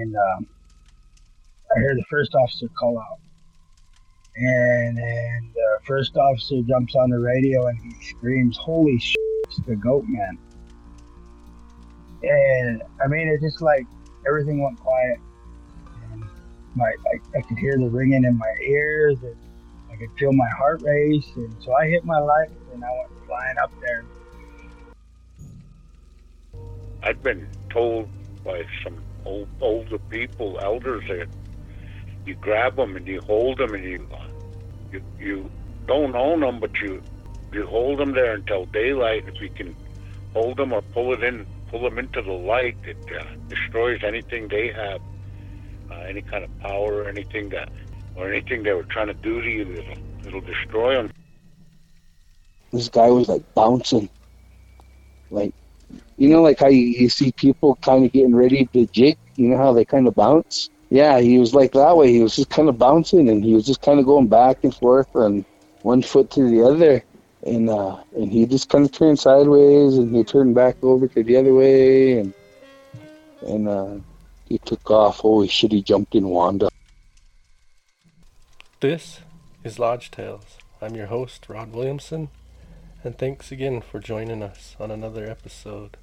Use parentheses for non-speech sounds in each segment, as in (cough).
and um, I hear the first officer call out. And then the first officer jumps on the radio and he screams, Holy shit, it's the goat man. And I mean, it's just like everything went quiet. And my, I, I could hear the ringing in my ears and I could feel my heart race. And so I hit my light and I went flying up there. I've been told by some old, older people, elders, that you grab them and you hold them and you you, you don't own them, but you you hold them there until daylight. If you can hold them or pull it in, pull them into the light, it uh, destroys anything they have, uh, any kind of power or anything that or anything they were trying to do to you. It'll, it'll destroy them. This guy was like bouncing, like you know, like how you, you see people kind of getting ready to jig. You know how they kind of bounce yeah, he was like that way. He was just kind of bouncing, and he was just kind of going back and forth from one foot to the other, and uh, and he just kind of turned sideways, and he turned back over to the other way, and and uh, he took off. Holy shit! He jumped in Wanda. This is Lodge Tales. I'm your host, Rod Williamson, and thanks again for joining us on another episode.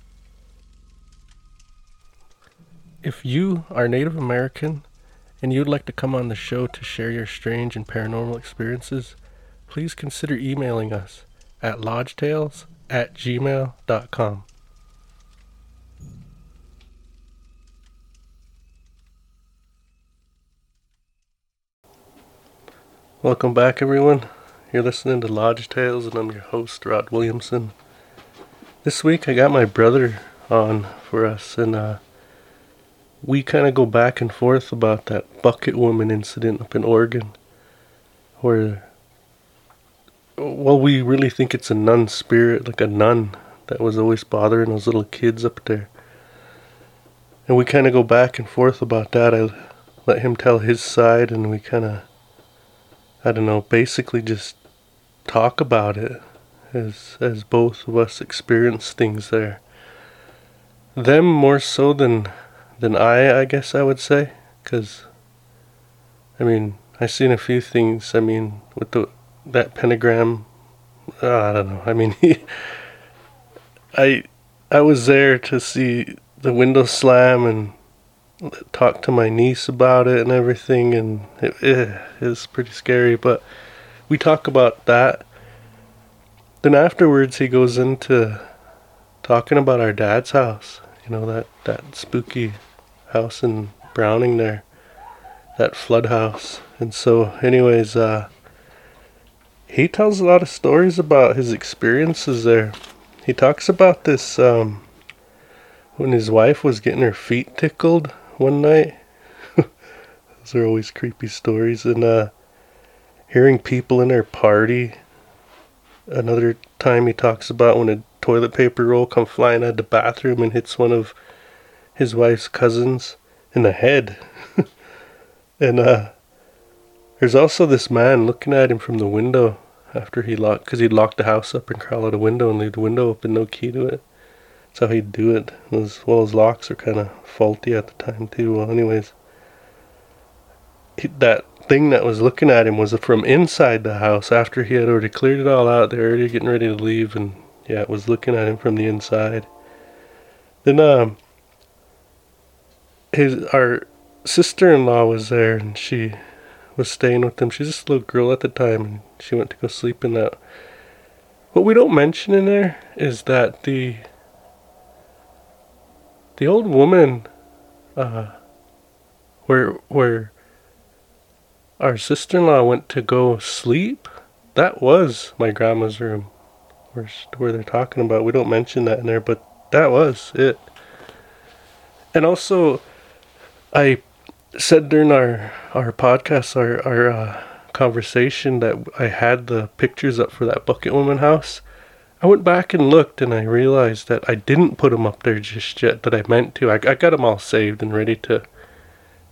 If you are Native American and you'd like to come on the show to share your strange and paranormal experiences, please consider emailing us at lodgetales at gmail.com. Welcome back, everyone. You're listening to Lodge Tales, and I'm your host, Rod Williamson. This week, I got my brother on for us, and uh, we kind of go back and forth about that bucket woman incident up in Oregon, where, well, we really think it's a nun spirit, like a nun that was always bothering those little kids up there. And we kind of go back and forth about that. I let him tell his side, and we kind of, I don't know, basically just talk about it as as both of us experience things there. Them more so than than I, I guess I would say, because I mean I've seen a few things. I mean with the that pentagram, uh, I don't know. I mean, (laughs) I I was there to see the window slam and talk to my niece about it and everything, and it, it is pretty scary. But we talk about that. Then afterwards, he goes into talking about our dad's house. You know that that spooky house in Browning there, that flood house. And so, anyways, uh, he tells a lot of stories about his experiences there. He talks about this um, when his wife was getting her feet tickled one night. (laughs) Those are always creepy stories. And uh, hearing people in their party. Another time he talks about when a toilet paper roll come flying out of the bathroom and hits one of his wife's cousins in the head. (laughs) and uh, there's also this man looking at him from the window after he locked, because he'd lock the house up and crawl out a window and leave the window open, no key to it. That's how he'd do it. As well as locks are kind of faulty at the time too. Well, anyways, he, that thing that was looking at him was from inside the house after he had already cleared it all out. They were already getting ready to leave, and yeah, it was looking at him from the inside. Then um, his our sister-in-law was there and she was staying with him. She's just a little girl at the time and she went to go sleep in that. What we don't mention in there is that the the old woman uh where where our sister-in-law went to go sleep, that was my grandma's room. Where they're talking about. We don't mention that in there, but that was it. And also, I said during our our podcast, our our uh, conversation that I had the pictures up for that bucket woman house. I went back and looked, and I realized that I didn't put them up there just yet. That I meant to. I, I got them all saved and ready to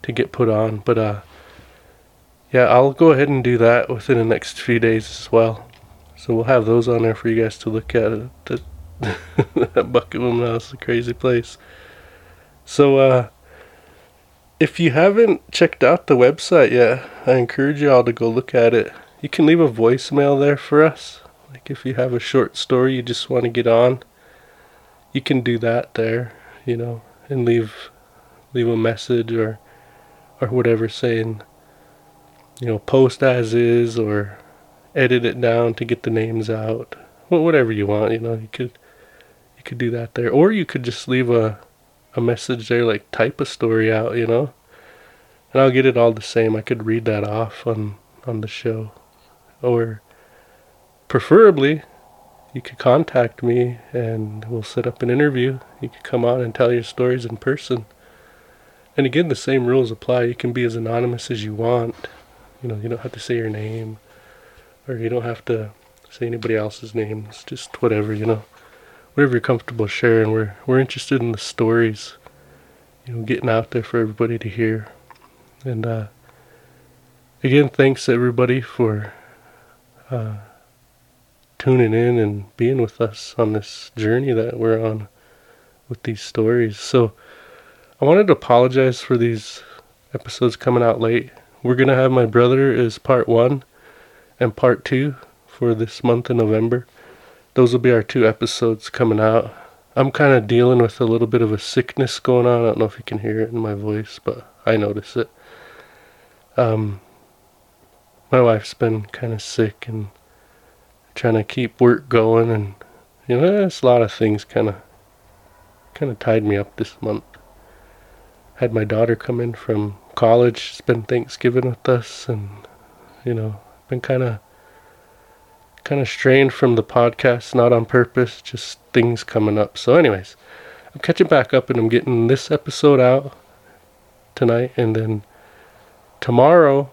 to get put on. But uh, yeah, I'll go ahead and do that within the next few days as well. So we'll have those on there for you guys to look at. That, (laughs) that bucket woman house is a crazy place. So uh, if you haven't checked out the website yet, I encourage you all to go look at it. You can leave a voicemail there for us. Like if you have a short story you just want to get on, you can do that there, you know, and leave leave a message or or whatever saying you know, post as is or edit it down to get the names out. Well, whatever you want, you know, you could you could do that there. Or you could just leave a a message there like type a story out, you know. And I'll get it all the same. I could read that off on on the show. Or preferably you could contact me and we'll set up an interview. You could come on and tell your stories in person. And again, the same rules apply. You can be as anonymous as you want. You know, you don't have to say your name or you don't have to say anybody else's name. It's just whatever, you know. Whatever you're comfortable sharing. We're we're interested in the stories. You know, getting out there for everybody to hear. And uh again, thanks everybody for uh tuning in and being with us on this journey that we're on with these stories. So I wanted to apologize for these episodes coming out late. We're to have my brother is part 1 and part 2 for this month in November. Those will be our two episodes coming out. I'm kind of dealing with a little bit of a sickness going on. I don't know if you can hear it in my voice, but I notice it. Um, my wife's been kind of sick and trying to keep work going, and you know, there's a lot of things kind of kind of tied me up this month. Had my daughter come in from college, spend Thanksgiving with us, and you know, been kind of kind of strained from the podcast, not on purpose, just things coming up. So, anyways, I'm catching back up and I'm getting this episode out tonight, and then tomorrow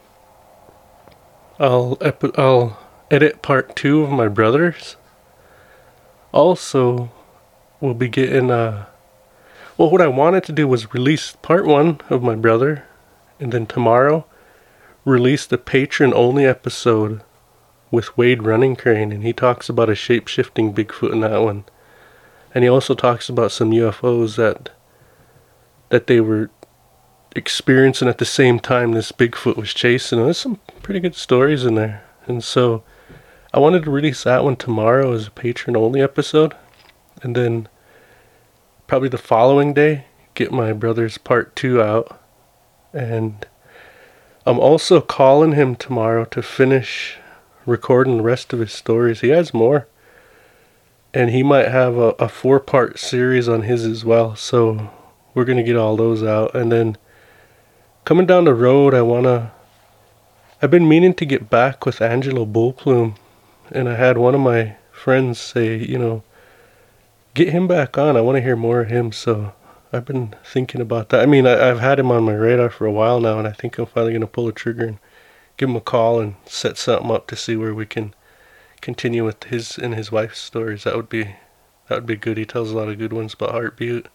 I'll epi- I'll edit part two of my brothers. Also, we'll be getting uh well what I wanted to do was release part one of my brother and then tomorrow release the Patreon only episode with Wade Running Crane and he talks about a shape shifting Bigfoot in that one. And he also talks about some UFOs that that they were experiencing at the same time this Bigfoot was chasing. There's some pretty good stories in there. And so I wanted to release that one tomorrow as a Patreon only episode. And then probably the following day, get my brother's part two out. And I'm also calling him tomorrow to finish recording the rest of his stories. He has more. And he might have a, a four part series on his as well. So we're going to get all those out. And then coming down the road, I want to. I've been meaning to get back with Angelo Bullplume and I had one of my friends say, you know, get him back on. I want to hear more of him. So I've been thinking about that. I mean, I, have had him on my radar for a while now, and I think I'm finally going to pull a trigger and give him a call and set something up to see where we can continue with his and his wife's stories. That would be that would be good. He tells a lot of good ones about Heart Butte.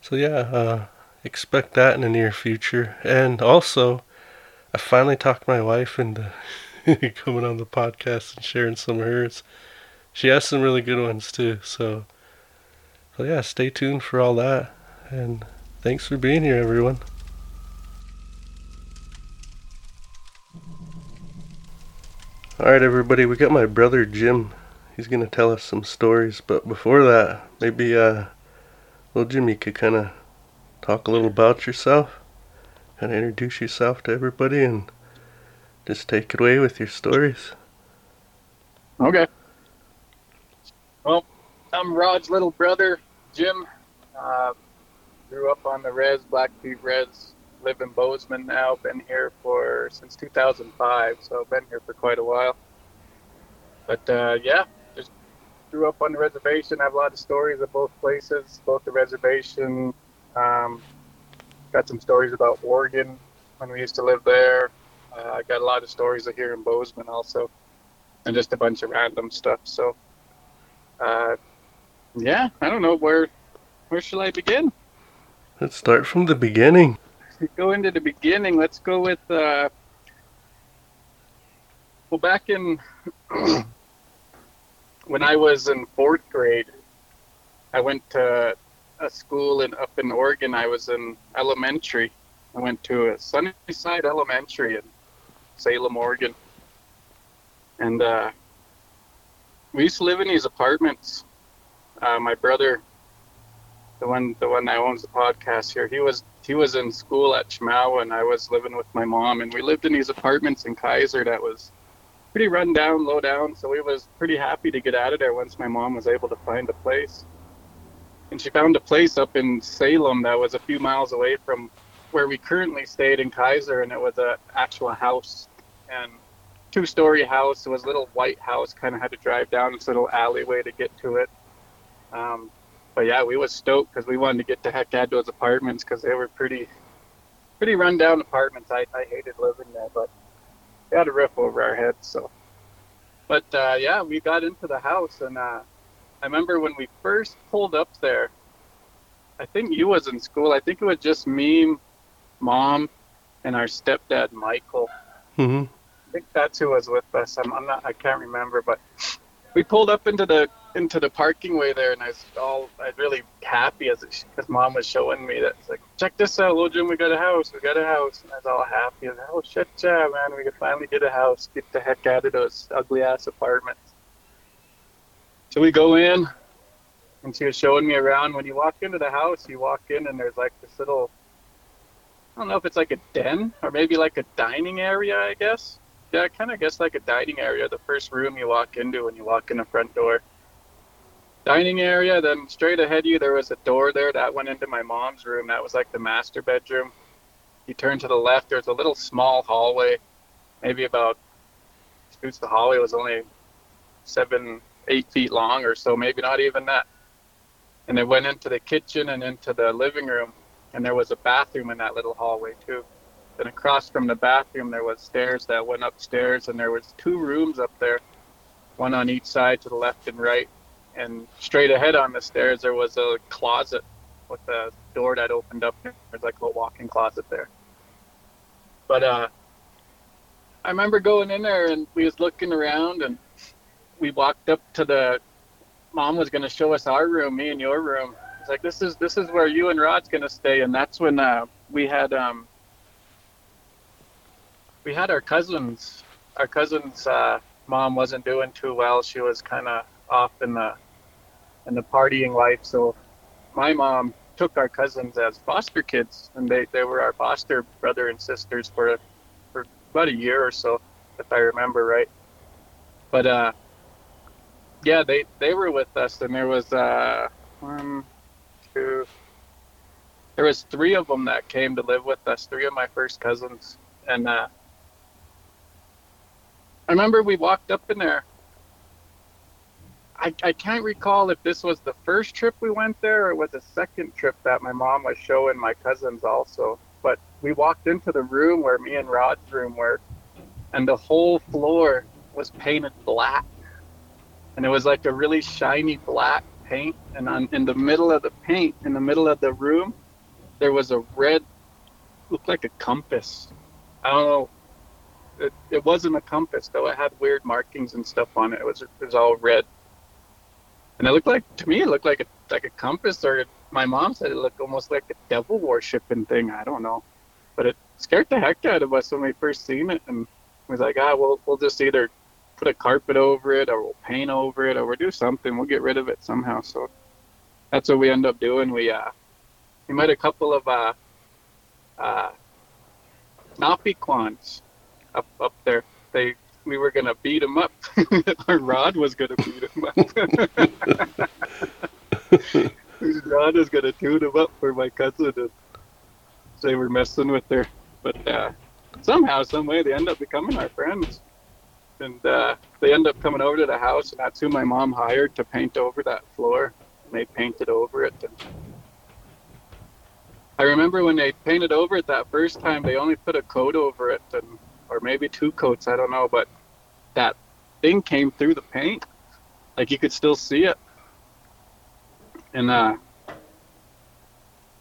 So yeah, uh, expect that in the near future. And also, I finally talked my wife into (laughs) coming on the podcast and sharing some of hers. She has some really good ones too. So, so yeah, stay tuned for all that. And thanks for being here, everyone. All right, everybody, we got my brother Jim. He's gonna tell us some stories, but before that, maybe uh, little Jimmy could kind of talk a little about yourself, kind of introduce yourself to everybody, and just take it away with your stories. Okay. Well, I'm Rod's little brother, Jim. Uh, grew up on the res, Blackfeet res. Live in Bozeman now. Been here for since 2005, so I've been here for quite a while. But uh, yeah, just grew up on the reservation. I have a lot of stories of both places, both the reservation. Um, got some stories about Oregon when we used to live there. Uh, I got a lot of stories here in Bozeman also, and just a bunch of random stuff. So, uh, yeah, I don't know where where shall I begin? Let's start from the beginning. (laughs) Go into the beginning. Let's go with uh, well, back in (clears throat) when I was in fourth grade, I went to a school in up in Oregon. I was in elementary I went to a Sunnyside Elementary in Salem, Oregon, and uh, we used to live in these apartments. Uh, my brother, the one the one that owns the podcast here, he was he was in school at Chemawa, and I was living with my mom, and we lived in these apartments in Keizer that was pretty run down, low down. So we was pretty happy to get out of there once my mom was able to find a place. And she found a place up in Salem that was a few miles away from where we currently stayed in Keizer, and it was a actual house and two-story house. It was a little white house. Kind of had to drive down this little alleyway to get to it. Um, but yeah, we was stoked because we wanted to get the heck out of those apartments because they were pretty, pretty run-down apartments. I, I hated living there, but we had a roof over our heads. So, but uh, yeah, we got into the house, and uh, I remember when we first pulled up there. I think you was in school. I think it was just me, mom, and our stepdad Michael. hmm I think that's who was with us. I'm, I'm not. I can't remember, but we pulled up into the into the parking way there, and I was all I was really happy as because mom was showing me that it's like, check this out, little Jim, we got a house, we got a house, and I was all happy. Like, oh shit, yeah, man, we could finally get a house, get the heck out of those ugly ass apartments. So we go in, and she was showing me around. When you walk into the house, you walk in, and there's like this little. I don't know if it's like a den or maybe like a dining area, I guess. Yeah, I kind of guess like a dining area, the first room you walk into when you walk in the front door. Dining area, then straight ahead of you, there was a door there that went into my mom's room. That was like the master bedroom. You turn to the left, there's a little small hallway, maybe about, shoots the hallway was only seven, eight feet long or so, maybe not even that. And it went into the kitchen and into the living room, and there was a bathroom in that little hallway too. And across from the bathroom, there was stairs that went upstairs, and there was two rooms up there, one on each side to the left and right. And straight ahead on the stairs, there was a closet with a door that opened up. There's like a little walk-in closet there. But uh, I remember going in there, and we was looking around, and we walked up to the. Mom was gonna show us our room, me and your room. It's like this is this is where you and Rod's gonna stay, and that's when uh, we had um, we had our cousins. Our cousin's uh, mom wasn't doing too well. She was kind of off in the in the partying life. So my mom took our cousins as foster kids, and they, they were our foster brother and sisters for for about a year or so, if I remember right. But uh, yeah, they they were with us, and there was uh, one, two. There was three of them that came to live with us. Three of my first cousins, and uh, I remember we walked up in there. I, I can't recall if this was the first trip we went there or it was a second trip that my mom was showing my cousins also. But we walked into the room where me and Rod's room were, and the whole floor was painted black. And it was like a really shiny black paint. And on, in the middle of the paint, in the middle of the room, there was a red, looked like a compass. I don't know it, it wasn't a compass though. It had weird markings and stuff on it. It was it was all red, and it looked like to me it looked like a like a compass, or my mom said it looked almost like a devil worshiping thing. I don't know, but it scared the heck out of us when we first seen it, and we was like, ah, we'll we'll just either put a carpet over it, or we'll paint over it, or we'll do something. We'll get rid of it somehow. So that's what we end up doing. We uh we met a couple of uh uh Napiquans up up there. They we were gonna beat him up. (laughs) Our Rod was gonna beat him up. (laughs) Rod was gonna tune him up for my cousin, and they were messing with her. But uh, somehow, some way, they end up becoming our friends, and uh, they end up coming over to the house, and that's who my mom hired to paint over that floor. And they painted over it. And I remember when they painted over it that first time, they only put a coat over it, and or maybe two coats, I don't know, but that thing came through the paint. Like you could still see it. And uh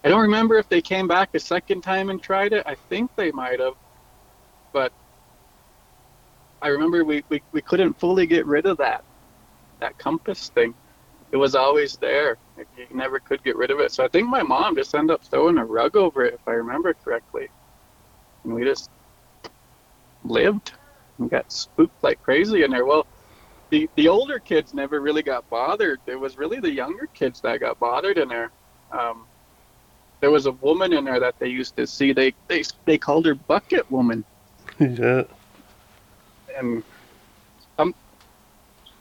I don't remember if they came back a second time and tried it. I think they might have. But I remember we, we, we couldn't fully get rid of that that compass thing. It was always there. You never could get rid of it. So I think my mom just ended up throwing a rug over it, if I remember correctly. and we just lived. We got spooked like crazy in there. Well, the the older kids never really got bothered. It was really the younger kids that got bothered in there. Um, there was a woman in there that they used to see. They they they called her Bucket Woman, (laughs) yeah. and um,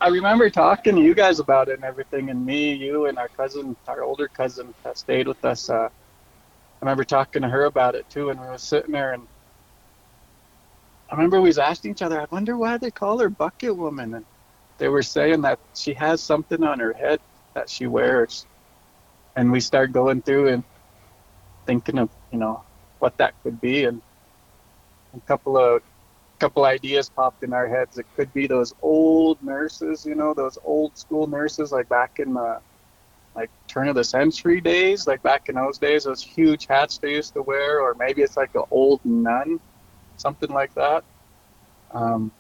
I remember talking to you guys about it and everything. And me, you, and our cousin, our older cousin that stayed with us. Uh, I remember talking to her about it too, and we were sitting there and. I remember we was asking each other, I wonder why they call her Bucket Woman. And they were saying that she has something on her head that she wears. And we start going through and thinking of, you know, what that could be. And a couple of couple ideas popped in our heads. It could be those old nurses, you know, those old school nurses like back in the like turn of the century days, like back in those days, those huge hats they used to wear, or maybe it's like an old nun, something like that. Um,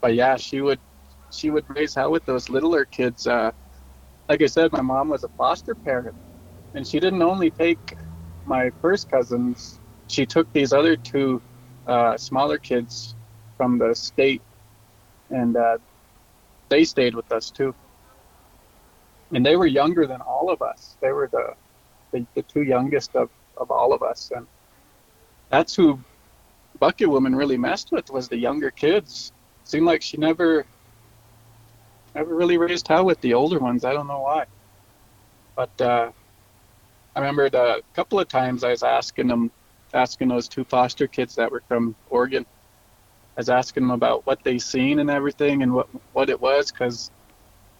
but yeah, she would she would raise hell with those littler kids. Uh, like I said, my mom was a foster parent, and she didn't only take my first cousins. She took these other two uh, smaller kids from the state, and uh, they stayed with us too. And they were younger than all of us. They were the the, the two youngest of, of all of us, and that's who Bucket Woman really messed with was the younger kids. Seemed like she never never really raised hell with the older ones. I don't know why. But uh, I remember the couple of times I was asking them, asking those two foster kids that were from Oregon. I was asking them about what they seen and everything and what what it was because,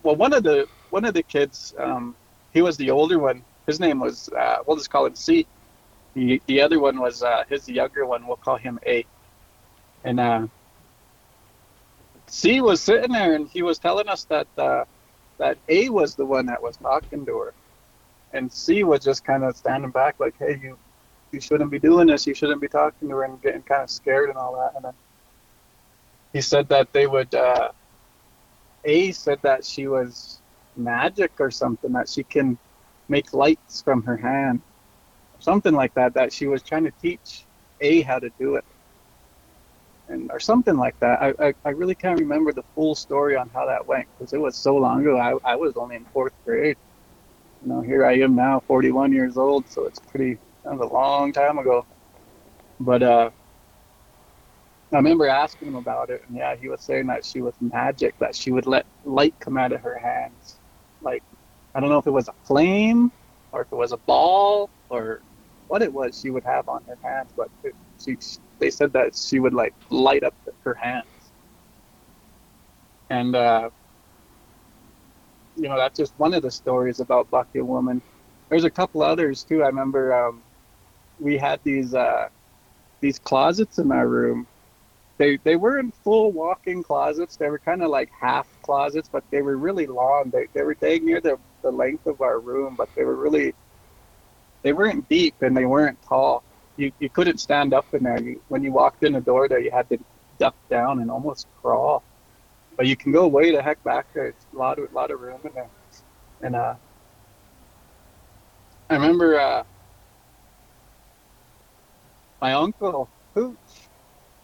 well, one of the one of the kids, um, he was the older one. His name was uh, we'll just call him C. The the other one was uh, his younger one. We'll call him A. And uh, C was sitting there and he was telling us that uh, that A was the one that was talking to her, and C was just kind of standing back like, "Hey, you you shouldn't be doing this. You shouldn't be talking to her," and getting kind of scared and all that. And then he said that they would. Uh, A said that she was magic or something that she can make lights from her hand, something like that. That she was trying to teach A how to do it and or something like that. I, I, I really can't remember the full story on how that went because it was so long ago. I, I was only in fourth grade. You know, here I am now, 41 years old, so it's pretty kind of a long time ago. But uh, I remember asking him about it, and yeah, he was saying that she was magic, that she would let light come out of her hands. Like, I don't know if it was a flame or if it was a ball or what it was she would have on her hands, but it, she they said that she would like light up her hands. And uh, you know, that's just one of the stories about Bucket Woman. There's a couple others too. I remember um, we had these uh, these closets in our room. They they weren't full walk-in closets. They were kind of like half closets, but they were really long. They they were dang near the the length of our room, but they were really they weren't deep and they weren't tall you, you couldn't stand up in there. You, when you walked in the door there, you had to duck down and almost crawl. But you can go way the heck back there. It's a lot of lot of room in there. And uh, I remember uh, my uncle Pooch,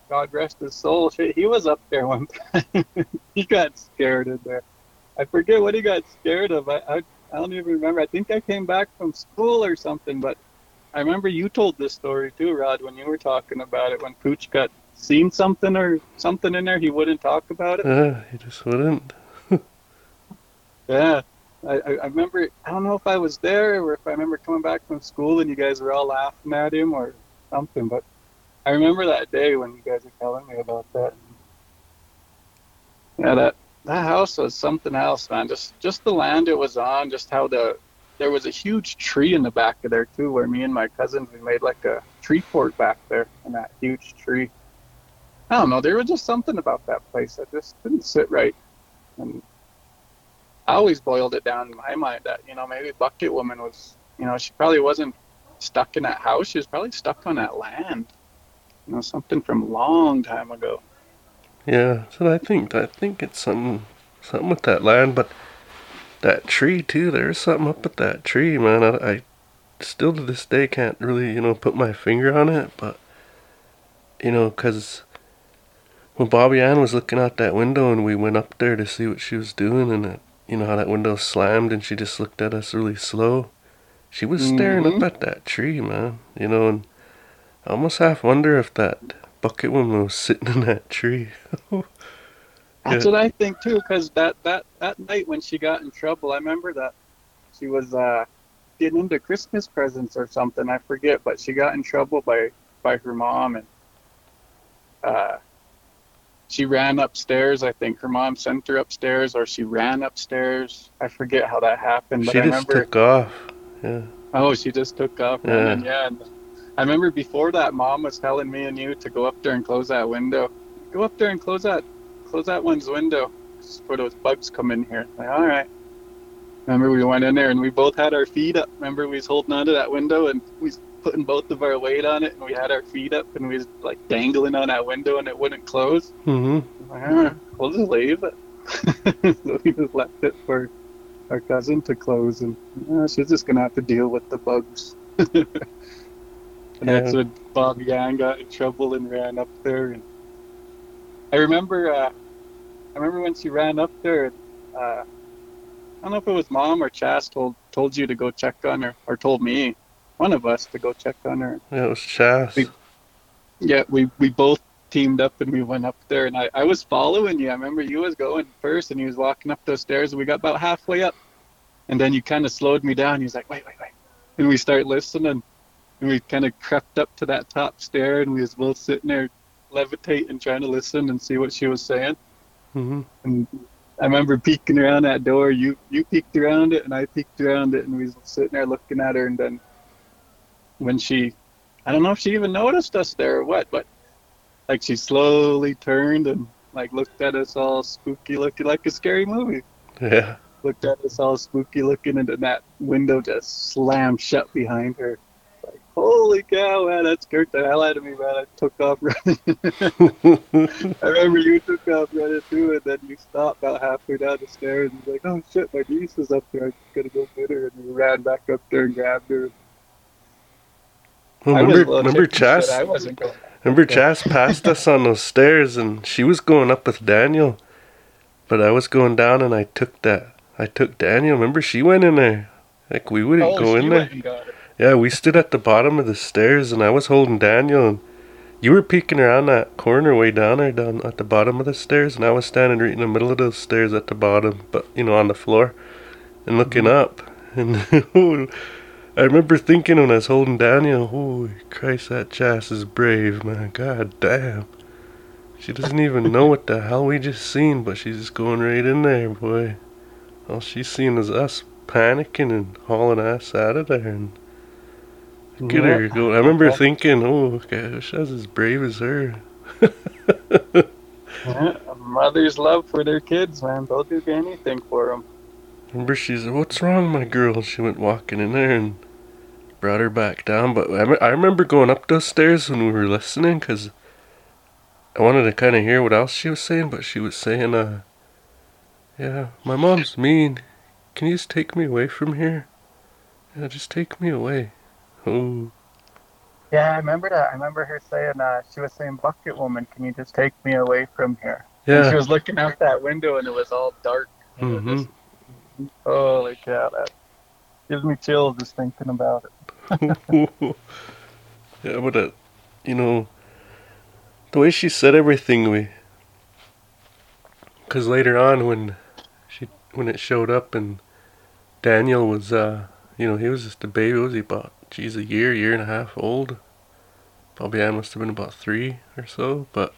God rest his soul, he was up there one (laughs) time. he got scared in there. I forget what he got scared of. I, I I don't even remember. I think I came back from school or something, but I remember you told this story too, Rod, when you were talking about it. When Pooch got seen something or something in there, he wouldn't talk about it. Uh, he just wouldn't. (laughs) yeah, I, I remember. I don't know if I was there or if I remember coming back from school and you guys were all laughing at him or something. But I remember that day when you guys were telling me about that. Yeah, that that house was something else, man. Just just the land it was on, just how the there was a huge tree in the back of there too, where me and my cousins we made like a tree fort back there in that huge tree. I don't know. There was just something about that place that just didn't sit right, and I always boiled it down in my mind that you know maybe Bucket Woman was you know she probably wasn't stuck in that house. She was probably stuck on that land. You know something from a long time ago. Yeah, so I think I think it's something something with that land, but that tree too. There's something up with that tree, man. I, I still to this day can't really, you know, put my finger on it, but you know, because when Bobby Ann was looking out that window and we went up there to see what she was doing, and it, you know how that window slammed and she just looked at us really slow. She was staring Mhm. up at that tree, man. You know, and I almost half wonder if that bucket when we was sitting in that tree. (laughs) That's what I think too, because that, that, that night when she got in trouble, I remember that she was uh, getting into Christmas presents or something. I forget, but she got in trouble by by her mom, and uh, she ran upstairs. I think her mom sent her upstairs, or she ran upstairs. I forget how that happened, but she I just remember. took off. Yeah. Oh, she just took off Yeah. running. Yeah. And I remember before that, mom was telling me and you to go up there and close that window. Go up there and close that, close that one's window for those bugs come in here. Like, all right. Remember we went in there and we both had our feet up. Remember we was holding onto that window and we was putting both of our weight on it and we had our feet up and we was like dangling on that window and it wouldn't close. Mm-hmm. Like, all right, we'll just leave it. (laughs) so we just left it for our cousin to close, and uh, she's just gonna have to deal with the bugs. (laughs) and that's when Bobby Ann got in trouble and ran up there. And I remember, uh, I remember when she ran up there. Uh, I don't know if it was mom or Chas told told you to go check on her, or told me, one of us to go check on her. Yeah, it was Chas. We- Yeah, we we both teamed up and we went up there and I, I was following you. I remember you was going first and he was walking up those stairs and we got about halfway up. And then you kind of slowed me down. He was like, wait, wait, wait. And we start listening and we kind of crept up to that top stair and we was both sitting there levitating, trying to listen and see what she was saying. Mm-hmm. And I remember peeking around that door. You you peeked around it, and I peeked around it, and we was sitting there looking at her. And then when she, I don't know if she even noticed us there or what, but like she slowly turned and like looked at us all spooky looking, like a scary movie. Yeah. Looked at us all spooky looking, and then that window just slammed shut behind her. Holy cow, man, that scared the hell out of me, man. I took off running. (laughs) I remember you took off running too, and then you stopped about halfway down the stairs and was like, "Oh shit, my niece is up there. I'm going to go get her." And you ran back up there and grabbed her. Well, I remember, remember Chas? I wasn't going. Remember Chas passed us on those stairs, and she was going up with Daniel, but I was going down, and I took that. I took Daniel. Remember, she went in there. Like we wouldn't Oh, go in there. Went and got her. Yeah, we stood at the bottom of the stairs, and I was holding Daniel, and you were peeking around that corner way down there, down at the bottom of the stairs, and I was standing right in the middle of those stairs at the bottom, but you know, on the floor, and looking mm-hmm. up. And (laughs) I remember thinking when I was holding Daniel, holy Christ, that Chas is brave, man. God damn. She doesn't even know what the hell we just seen, but she's just going right in there, boy. All she's seen is us panicking and hauling ass out of there, and Get her go. I remember thinking, oh, gosh, that's as brave as her. (laughs) Yeah, a mother's love for their kids, man. They'll do anything for them. Remember, she said, "What's wrong, my girl?" She went walking in there and brought her back down. But I, I remember going up those stairs when we were listening because I wanted to kind of hear what else she was saying. But she was saying, "Uh, yeah, my mom's mean. Can you just take me away from here? Yeah, just take me away." Oh, Yeah, I remember that. I remember her saying, uh, she was saying, "Bucket woman, can you just take me away from here?" And she was looking out that window, and it was all dark. And it was Mhm. just- holy cow, that gives me chills just thinking about it. (laughs) yeah, but uh, you know, the way she said everything, we, because later on when she when it showed up and Daniel was, uh, you know, he was just a baby. What was he about? Geez, a year, year and a half old. Bobby Ann must have been about three or so. But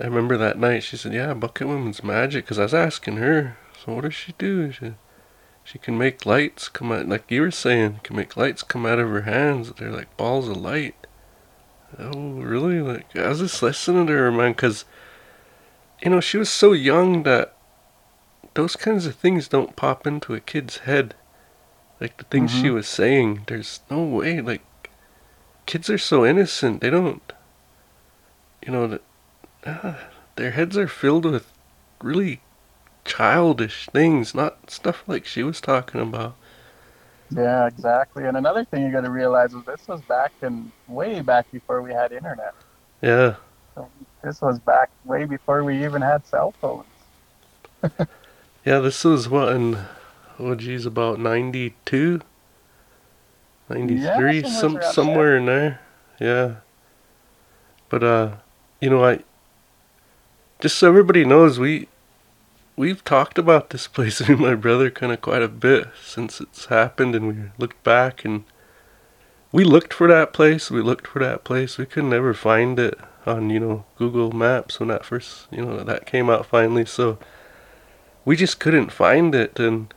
I remember that night she said, "Yeah, Bucket Woman's magic." Because I was asking her, "So what does she do?" She, she can make lights come out, like you were saying, can make lights come out of her hands. They're like balls of light. Oh, really? Like, I was just listening to her, man, because, you know, she was so young that those kinds of things don't pop into a kid's head. Like the things she Mhm. was saying, there's no way. Like, kids are so innocent. They don't, you know, that, ah, their heads are filled with really childish things, not stuff like she was talking about. Yeah, exactly. And another thing you got to realize is this was back in way back before we had internet. Yeah. So this was back way before we even had cell phones. (laughs) Yeah, this was what in oh geez, about 92? 93, Yeah, some somewhere in there. Yeah. But uh you know, I just so everybody knows we we've talked about this (laughs) place me and my brother kind of quite a bit since it's happened and we looked back and we looked for that place, we looked for that place. We could never find it on, you know, Google Maps when that first, you know, that came out finally. So we just couldn't find it and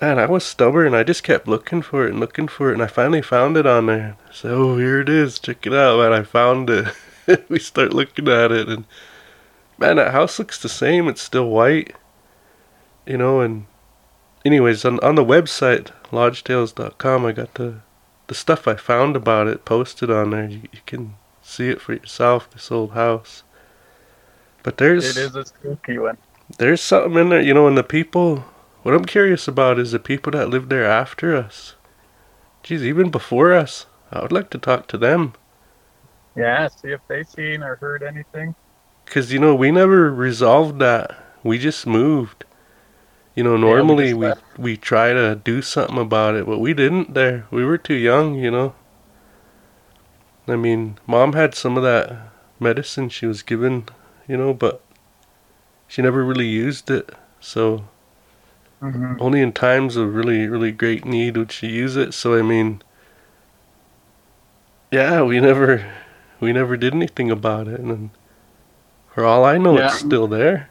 man, I was stubborn. I just kept looking for it and looking for it, and I finally found it on there. So oh, here it is. Check it out, man. I found it. (laughs) we start looking at it, and man, that house looks the same. It's still white, you know. And anyways, on on the website lodgetales.com, I got the the stuff I found about it posted on there. You, you can see it for yourself. This old house. But there's It is a spooky one. there's something in there, you know, and the people. What I'm curious about is the people that lived there after us. Geez, even before us. I would like to talk to them. Yeah, see if they seen or heard anything. Because, you know, we never resolved that. We just moved. You know, normally just we, left. we try to do something about it, but we didn't there. We were too young, you know. I mean, mom had some of that medicine she was given, you know, but she never really used it. So Mm-hmm. only in times of really really great need would she use it so i mean yeah we never we never did anything about it and for all i know it's still there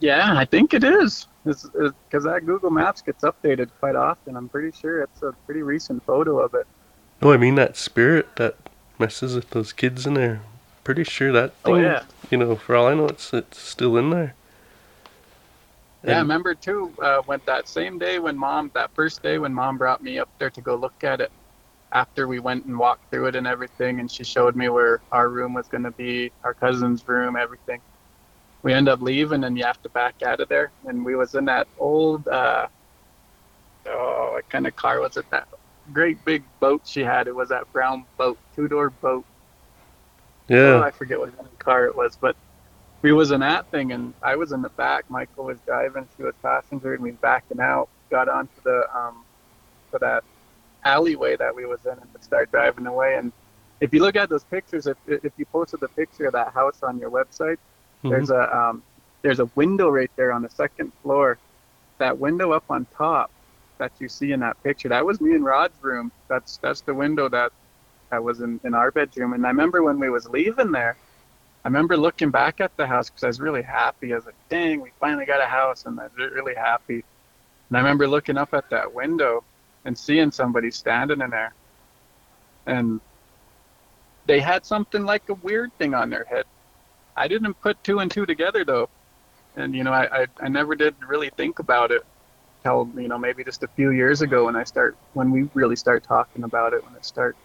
Yeah, I think it is. Because that Google Maps gets updated quite often. I'm pretty sure it's a pretty recent photo of it. no i mean that spirit that messes with those kids in there pretty sure that thing Oh yeah. you know for all i know it's it's still in there Yeah, I remember too. Uh, when that same day when mom, that first day when mom brought me up there to go look at it, after we went and walked through it and everything, and she showed me where our room was going to be, our cousin's room, everything. We end up leaving, and you have to back out of there. And we was in that old, uh, oh, what kind of car was it? That great big boat she had. It was that brown boat, two door boat. Oh, yeah I forget what kind of car it was, but we was in that thing, and I was in the back. Michael was driving, she was passenger, and we backing out. Got onto the um, to that alleyway that we was in, and start driving away. And if you look at those pictures, if if you posted the picture of that house on your website, Mhm. there's a um, there's a window right there on the second floor. That window up on top that you see in that picture, that was me and Rod's room. That's that's the window that that was in, in our bedroom. And I remember when we was leaving there, I remember looking back at the house because I was really happy. I was like, dang, we finally got a house, and I was really happy. And I remember looking up at that window and seeing somebody standing in there, and they had something like a weird thing on their head. I didn't put two and two together though, and you know, I I, I never did really think about it till you know maybe just a few years ago when I start when we really start talking about it when it start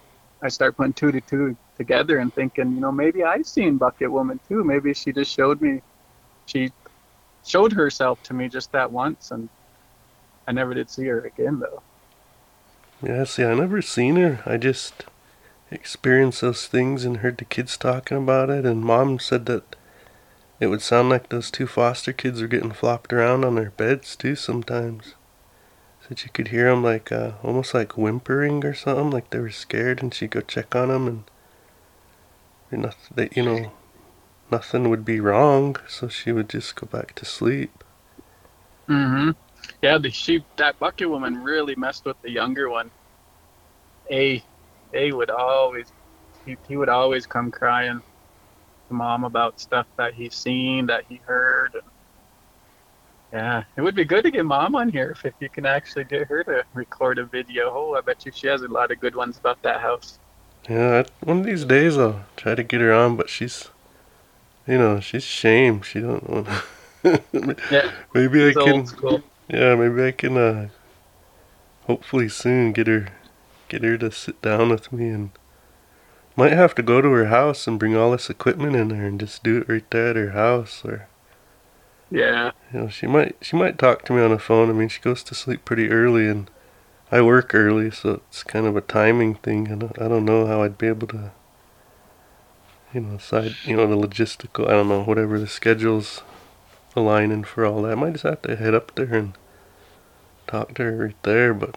I start putting two to two together and thinking, you know, maybe I've seen Bucket Woman too. Maybe she just showed me, she showed herself to me just that once, and I never did see her again though. Yeah, see, I never seen her. I just experienced those things and heard the kids talking about it. And mom said that it would sound like those two foster kids were getting flopped around on their beds too sometimes. Said you could hear them like uh, almost like whimpering or something, like they were scared, and she'd go check on them, and nothing, they, you know, nothing would be wrong. So she would just go back to sleep. Mm-hmm. Yeah, the she that Bucket Woman really messed with the younger one. A, A would always, he, he would always come crying to mom about stuff that he's seen, that he heard. And yeah, it would be good to get mom on here if, if you can actually get her to record a video. Oh, I bet you she has a lot of good ones about that house. Yeah, I, one of these days I'll try to get her on, but she's, you know, she's shame. She don't want. (laughs) Yeah, maybe I can. Yeah, maybe I can. Uh, hopefully soon get her, get her to sit down with me and. Might have to go to her house and bring all this equipment in there and just do it right there at her house, or Yeah, you know, she might she might talk to me on the phone. I mean, she goes to sleep pretty early, and I work early, so it's kind of a timing thing, and I don't know how I'd be able to, you know, side, you know, the logistical. I don't know whatever the schedules aligning for all that. I might just have to head up there and talk to her right there. But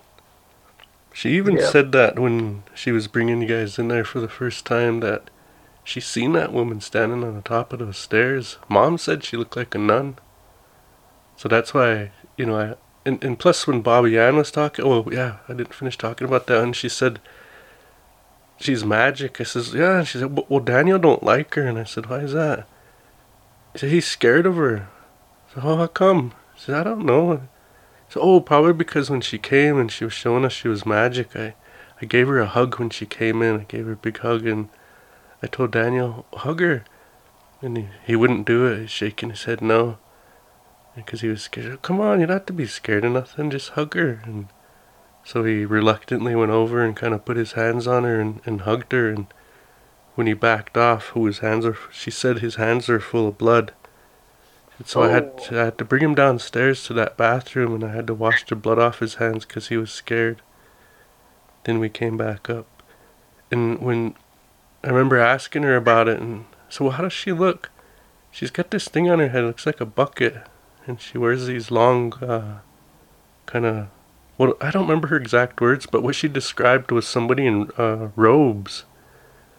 she even Yeah. said that when she was bringing you guys in there for the first time that she seen that woman standing on the top of those stairs. Mom said she looked like a nun. So that's why, you know, I and, and plus when Bobby Ann was talking, oh yeah, I didn't finish talking about that, and she said she's magic. I says yeah, and she said well, Daniel don't like her, and I said why is that? She said he's scared of her. Said oh how come? She said I don't know. So oh probably because when she came and she was showing us she was magic, I I gave her a hug when she came in. I gave her a big hug and I told Daniel hug her, and he, he wouldn't do it. He's shaking his head no because he was scared. Come on, you don't have to be scared of nothing. Just hug her. And so he reluctantly went over and kind of put his hands on her and, and hugged her. And when he backed off, who his hands are, she said his hands are full of blood. And so I had oh. to, I had to bring him downstairs to that bathroom, and I had to wash the blood off his hands because he was scared. Then we came back up, and when I remember asking her about it, and so well, how does she look? She's got this thing on her head, looks like a bucket and she wears these long, uh, kind of. Well, I don't remember her exact words, but what she described was somebody in uh, robes.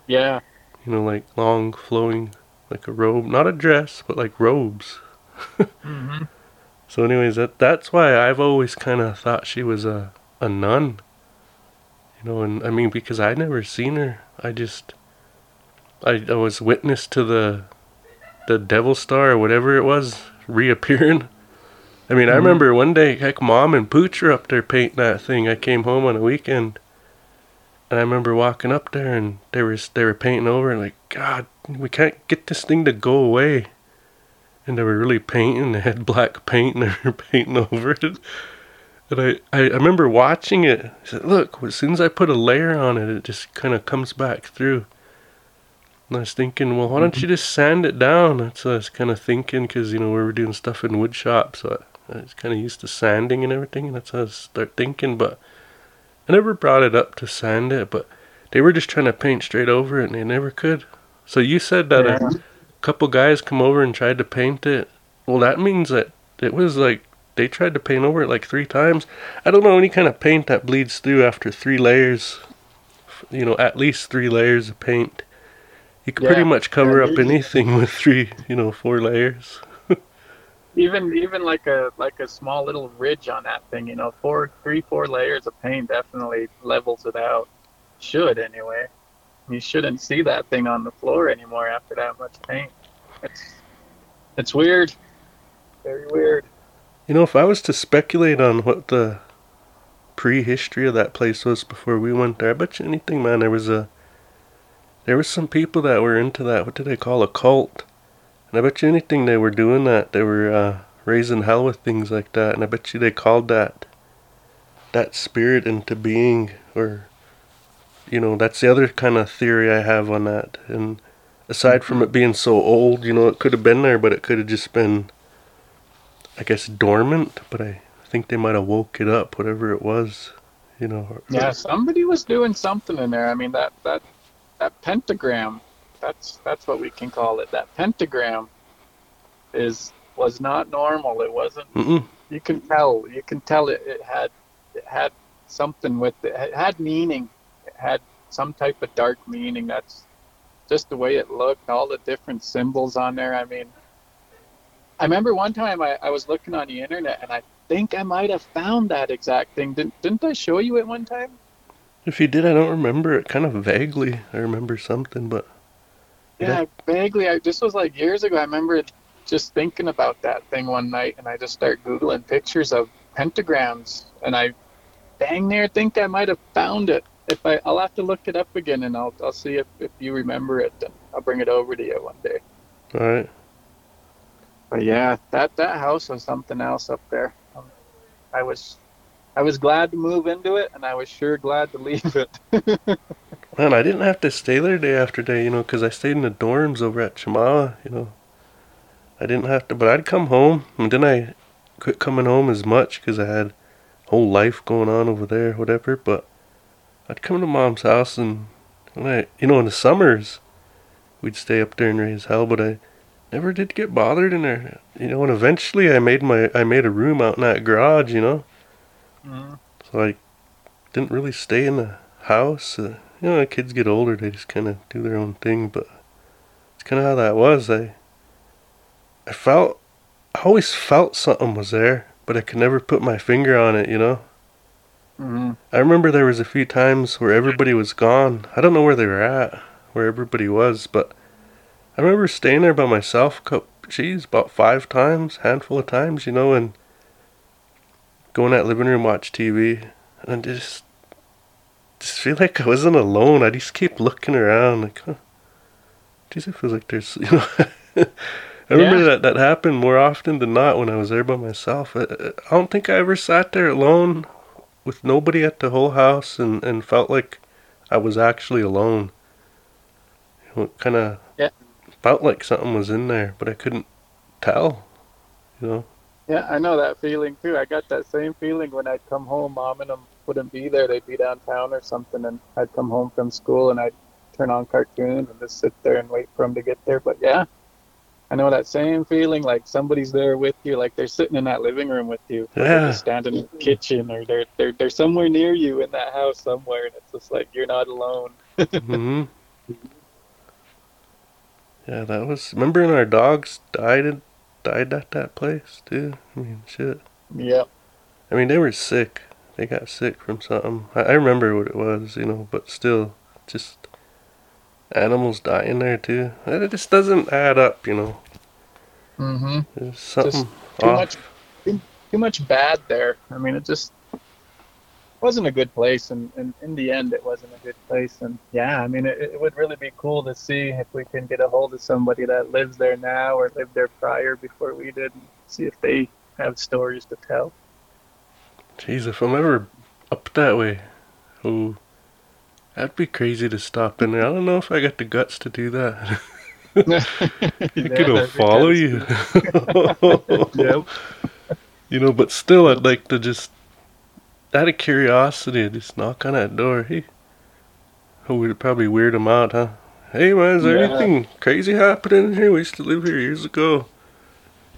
Yeah. You know, like long, flowing, like a robe, not a dress, but like robes. (laughs) mm-hmm. So, anyways, that that's why I've always kind of thought she was a a nun. You know, and I mean because I never seen her. I just, I I was witness to the, the devil star or whatever it was reappearing. I mean, I Mhm. remember one day, heck, mom and Pooch were up there painting that thing. I came home on a weekend, and I remember walking up there, and they were they were painting over, and like, God, we can't get this thing to go away. And they were really painting. They had black paint, and they were (laughs) painting over it. And I, I, I remember watching it. I said, "Look, as soon as I put a layer on it, it just kind of comes back through." And I was thinking, well, why don't mm-hmm. you just sand it down? That's what I was kind of thinking, because, you know, we were doing stuff in wood shop, so I, I was kind of used to sanding and everything, and that's how I start thinking, but I never brought it up to sand it, but they were just trying to paint straight over it, and they never could. So you said that Yeah. a couple guys come over and tried to paint it. Well, that means that it was like they tried to paint over it like three times. I don't know any kind of paint that bleeds through after three layers, you know, at least three layers of paint. You can pretty much cover Yeah, up anything with three, you know, four layers. (laughs) Even even like a like a small little ridge on that thing, you know, four three four layers of paint definitely levels it out. Should anyway. You shouldn't see that thing on the floor anymore after that much paint. It's it's weird. Very weird. You know, if I was to speculate on what the prehistory of that place was before we went there, I bet you anything, man, there was a there was some people that were into that. What did they call a cult? And I bet you anything they were doing that. They were uh, raising hell with things like that. And I bet you they called that that spirit into being, or you know, that's the other kind of theory I have on that. And aside from it being so old, you know, it could have been there, but it could have just been I guess dormant, but I think they might have woke it up, whatever it was, you know. Yeah, somebody was doing something in there. I mean that that that pentagram, that's that's what we can call it. That pentagram is was not normal. It wasn't Mm-mm. you can tell you can tell it, it had it had something with it. It had meaning. It had some type of dark meaning. That's just the way it looked. All the different symbols on there. I mean, I remember one time I, I was looking on the internet and I think I might have found that exact thing. Didn't didn't I show you it one time? If you did, I don't remember it. Kind of vaguely, I remember something, but Yeah, vaguely. I, this was like years ago. I remember just thinking about that thing one night, and I just start googling pictures of pentagrams, and I dang near think I might have found it. If I, I'll have to look it up again, and I'll I'll see if, if you remember it, and I'll bring it over to you one day. all right. But yeah, that that house was something else up there. Um, I was I was glad to move into it, and I was sure glad to leave it. (laughs) Man, I didn't have to stay there day after day, you know, 'cause I stayed in the dorms over at Chemawa, you know. I didn't have to, but I'd come home, and then I quit coming home as much 'cause I had whole life going on over there, whatever. But I'd come to mom's house and, and I, you know, in the summers, we'd stay up there and raise hell. But I never did get bothered in there, you know. And eventually, I made my I made a room out in that garage, you know. Mm-hmm. So I didn't really stay in the house. Uh, you know, kids get older, they just kind of do their own thing. But it's kind of how that was. I I felt I always felt something was there, but I could never put my finger on it, you know. Mm-hmm. I remember there was a few times where everybody was gone. I don't know where they were at, where everybody was, but I remember staying there by myself. Geez, about five times, handful of times, you know, and go in that living room, watch TV, and just just feel like I wasn't alone. I just keep looking around, like, huh, geez, it feels like there's, (laughs) you know. I remember Yeah. that that happened more often than not when I was there by myself. I, I don't think I ever sat there alone with nobody at the whole house and, and felt like I was actually alone. You know, it kind of Yeah. felt like something was in there, but I couldn't tell. You know. Yeah, I know that feeling too. I got that same feeling when I'd come home. Mom and them wouldn't be there; they'd be downtown or something, and I'd come home from school and I'd turn on cartoons and just sit there and wait for them to get there. But yeah, I know that same feeling. Like somebody's there with you, like they're sitting in that living room with you, Yeah. standing in the kitchen, or they're they're they're somewhere near you in that house somewhere, and it's just like you're not alone. (laughs) hmm Yeah, that was. Remember, when our dogs died died at that place too. I mean, shit. Yeah. I mean, they were sick. They got sick from something. I, I remember what it was, you know, but still, just animals dying there too. It just doesn't add up, you know. Mm-hmm. There's something too off. much too, too much bad there. I mean, it just wasn't a good place, and, and in the end, it wasn't a good place. And yeah, I mean, it, it would really be cool to see if we can get a hold of somebody that lives there now or lived there prior before we did, and see if they have stories to tell. Jeez, if I'm ever up that way, oh, that'd be crazy to stop in there. I don't know if I got the guts to do that. (laughs) I could follow you. (laughs) Yep. You know, but still, I'd like to just, out of curiosity, just knock on that door. Hey, oh, we'd probably weird him out, huh? Hey, man, is there Yeah. anything crazy happening in here? We used to live here years ago.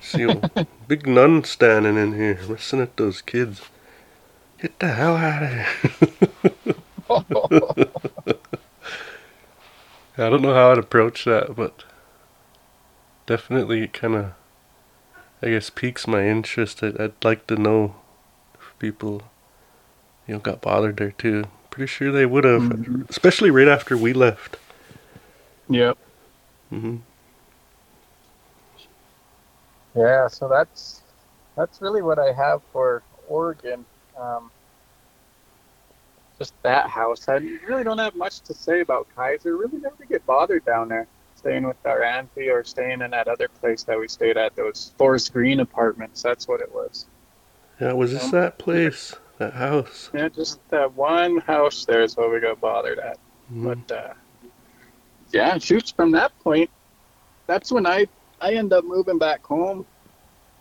See a (laughs) big nun standing in here, messing at those kids. Get the hell out of here. (laughs) I don't know how I'd approach that, but definitely it kind of, I guess, piques my interest. I'd, I'd like to know if people, you know, got bothered there too. Pretty sure they would have, Mhm. especially right after we left. yep. hmm Yeah, so that's that's really what I have for Oregon. Um, just that house. I really don't have much to say about Keizer. Really never get bothered down there, staying with our auntie or staying in that other place that we stayed at, those Forest Green apartments. That's what it was. Yeah, was this that place, that house? Yeah, just that one house there is what we got bothered at. Mhm. But uh, yeah, shoots from that point. That's when I I end up moving back home.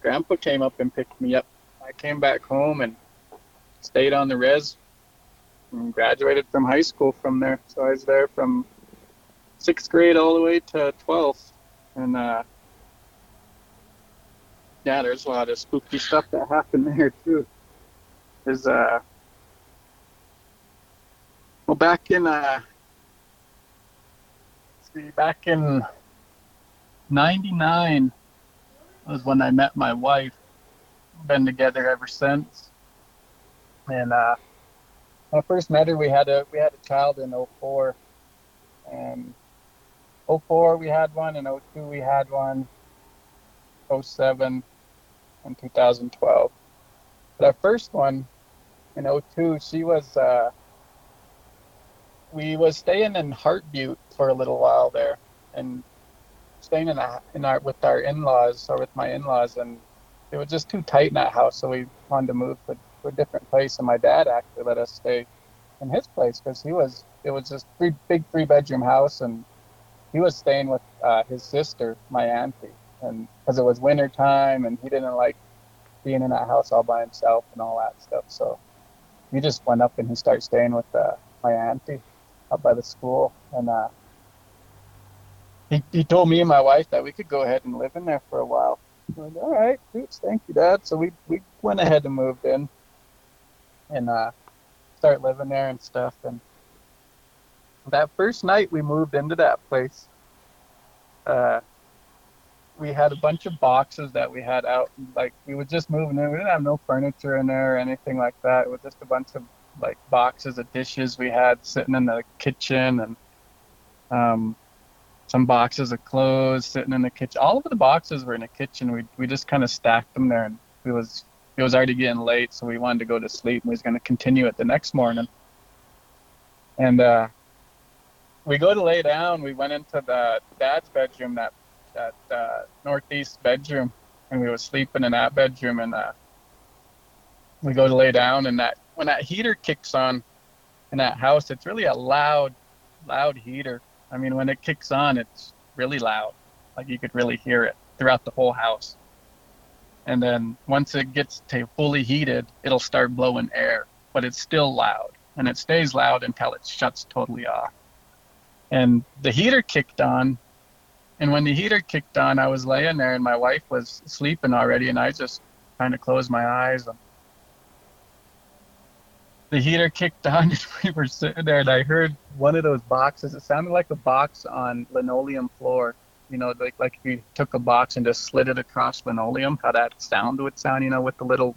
Grandpa came up and picked me up. I came back home and stayed on the res and graduated from high school from there. So I was there from sixth grade all the way to twelfth, and uh, yeah, there's a lot of spooky stuff that happened (laughs) there too. There's uh, well, back in uh, see, back in '99 was when I met my wife. Been together ever since. And uh, when I first met her, we had a we had a child in '04, and '04 we had one, and '02 we had one, '07, and 2012. But our first one in '02, she was. Uh, we was staying in Heart Butte for a little while there, and staying in, a, in our with our in-laws or with my in-laws, and it was just too tight in that house, so we wanted to move to, to a different place. And my dad actually let us stay in his place because he was it was this three big three bedroom house, and he was staying with uh, his sister, my auntie, and because it was winter time, and he didn't like being in that house all by himself and all that stuff. So we just went up and he started staying with uh, my auntie up by the school, and uh, he he told me and my wife that we could go ahead and live in there for a while. Like, all right, thanks, thank you, Dad. So we we went ahead and moved in, and uh, start living there and stuff. And that first night we moved into that place, uh, we had a bunch of boxes that we had out. Like we were just moving in. We didn't have no furniture in there or anything like that. It was just a bunch of like boxes of dishes we had sitting in the kitchen and um, some boxes of clothes sitting in the kitchen. All of the boxes were in the kitchen. We we just kind of stacked them there, and it was it was already getting late, so we wanted to go to sleep. and We was going to continue it the next morning, and uh, we go to lay down. We went into the dad's bedroom, that that uh, northeast bedroom, and we were sleeping in that bedroom, and uh, we go to lay down, and that when that heater kicks on in that house, it's really a loud, loud heater I mean, when it kicks on, it's really loud. Like you could really hear it throughout the whole house. And then once it gets to fully heated, it'll start blowing air, but it's still loud. And it stays loud until it shuts totally off. And the heater kicked on. And when the heater kicked on, I was laying there and my wife was sleeping already. And I just kind of closed my eyes and the heater kicked (laughs) on and we were sitting there and I heard one of those boxes. It sounded like a box on linoleum floor. You know, like like if you took a box and just slid it across linoleum, how that sound would sound, you know, with the little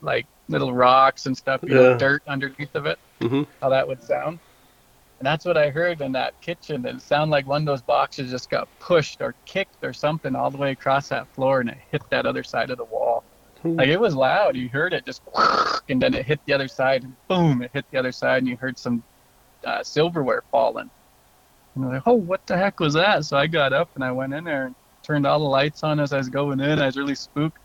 like little rocks and stuff, you yeah. know, dirt underneath of it. Mm-hmm. How that would sound. And that's what I heard in that kitchen. It sounded like one of those boxes just got pushed or kicked or something all the way across that floor and it hit that other side of the wall. Hmm. Like it was loud. You heard it just, (laughs) and then it hit the other side, and boom, it hit the other side, and you heard some uh, silverware falling. And I'm like, oh, what the heck was that? So I got up and I went in there and turned all the lights on as I was going in. I was really spooked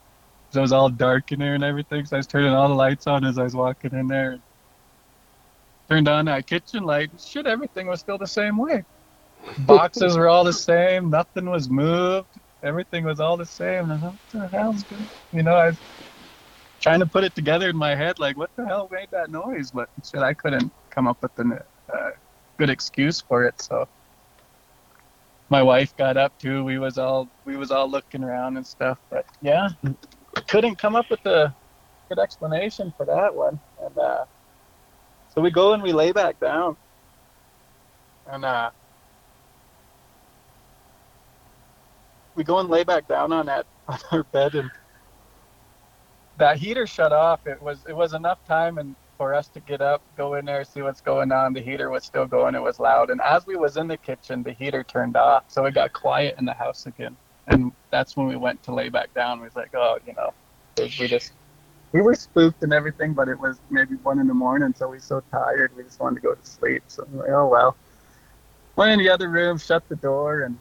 because it was all dark in there and everything. So I was turning all the lights on as I was walking in there. Turned on that kitchen light. Shit, everything was still the same way. Boxes were all the same. Nothing was moved everything was all the same. And what the hell's going You know, I was trying to put it together in my head, like, what the hell made that noise? But shit, I couldn't come up with a uh, good excuse for it. So my wife got up too. We was all we was all looking around and stuff. But yeah, couldn't come up with a good explanation for that one. And uh, so we go and we lay back down. And uh, we go and lay back down on that (laughs) on our bed and that heater shut off. It was it was enough time and for us to get up, go in there, see what's going on. The heater was still going. It was loud. And as we was in the kitchen, the heater turned off. So it got quiet in the house again. And that's when we went to lay back down. We was like, oh, you know, we just we were spooked and everything, but it was maybe one in the morning, so we were so tired we just wanted to go to sleep. So I'm like, oh well. Went in the other room, shut the door, and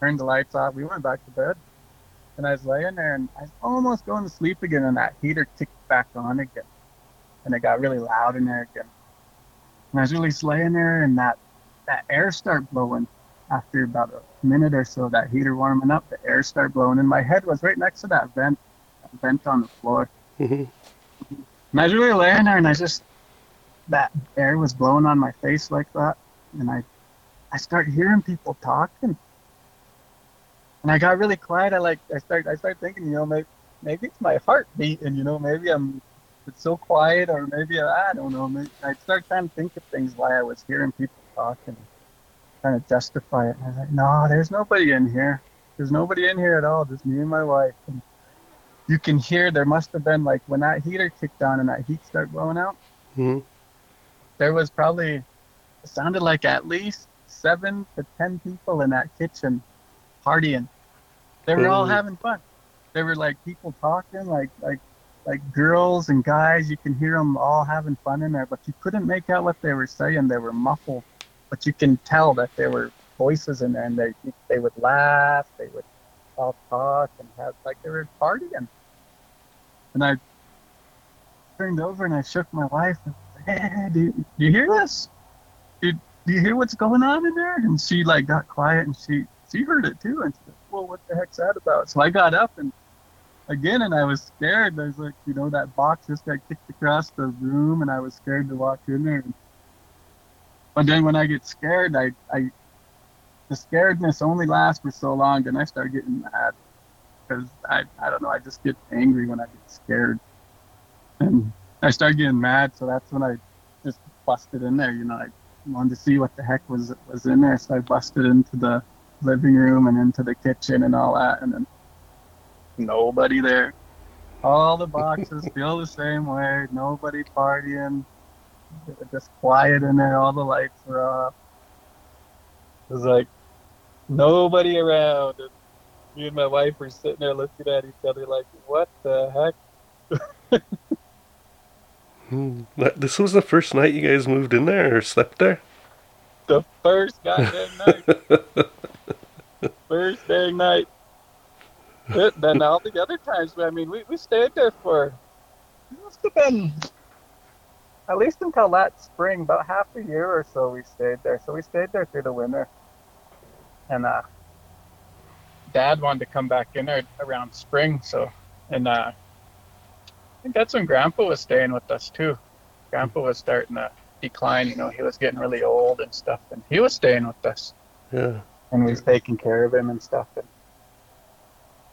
turned the lights off. We went back to bed. And I was laying there and I was almost going to sleep again and that heater kicked back on again. And it got really loud in there again. And I was really laying there and that, that air started blowing after about a minute or so, that heater warming up, the air started blowing. And my head was right next to that vent, vent on the floor. Mm-hmm. And I was really laying there and I just, that air was blowing on my face like that. And I, I started hearing people talking and I got really quiet. I like I start I start thinking, you know, maybe maybe it's my heart beating, you know, maybe I'm it's so quiet, or maybe I, I don't know. Maybe, I start trying to think of things why I was hearing people talking, trying to justify it. And I was like, no, there's nobody in here. There's nobody in here at all. Just me and my wife. And you can hear there must have been like when that heater kicked on and that heat started blowing out. Mm-hmm. There was probably it sounded like at least seven to ten people in that kitchen partying. They were all having fun. They were like people talking, like like like girls and guys. You can hear them all having fun in there, but you couldn't make out what they were saying. They were muffled, but you can tell that there were voices in there, and they they would laugh, they would all talk and have like they were partying. And I turned over and I shook my wife. Hey, do, do you hear this? Do, do you hear what's going on in there? And she like got quiet and she she heard it too, and she said, "Well, what the heck's that about?" So I got up and again, and I was scared. There's like, you know, that box just got kicked across the room, and I was scared to walk in there. But then when I get scared, I, I, the scaredness only lasts for so long, then I start getting mad because I, I don't know, I just get angry when I get scared, and I start getting mad. So that's when I just busted in there. You know, I wanted to see what the heck was was in there, so I busted into the living room and into the kitchen and all that, and then nobody there. All the boxes (laughs) feel the same way. Nobody partying. It was just quiet in there. All the lights were off. It was like nobody around. And me and my wife were sitting there looking at each other like, what the heck? Hmm. This was the first night you guys moved in there or slept there? The first goddamn night. first dang night. It, then all the other times, I mean, we, we stayed there for, it must have been at least until that spring, about half a year or so we stayed there. So we stayed there through the winter. And uh, dad wanted to come back in there around spring. So, and uh, I think that's when grandpa was staying with us too. Grandpa was starting to decline, you know, he was getting really old and stuff. And he was staying with us Yeah. and we was taking care of him and stuff. And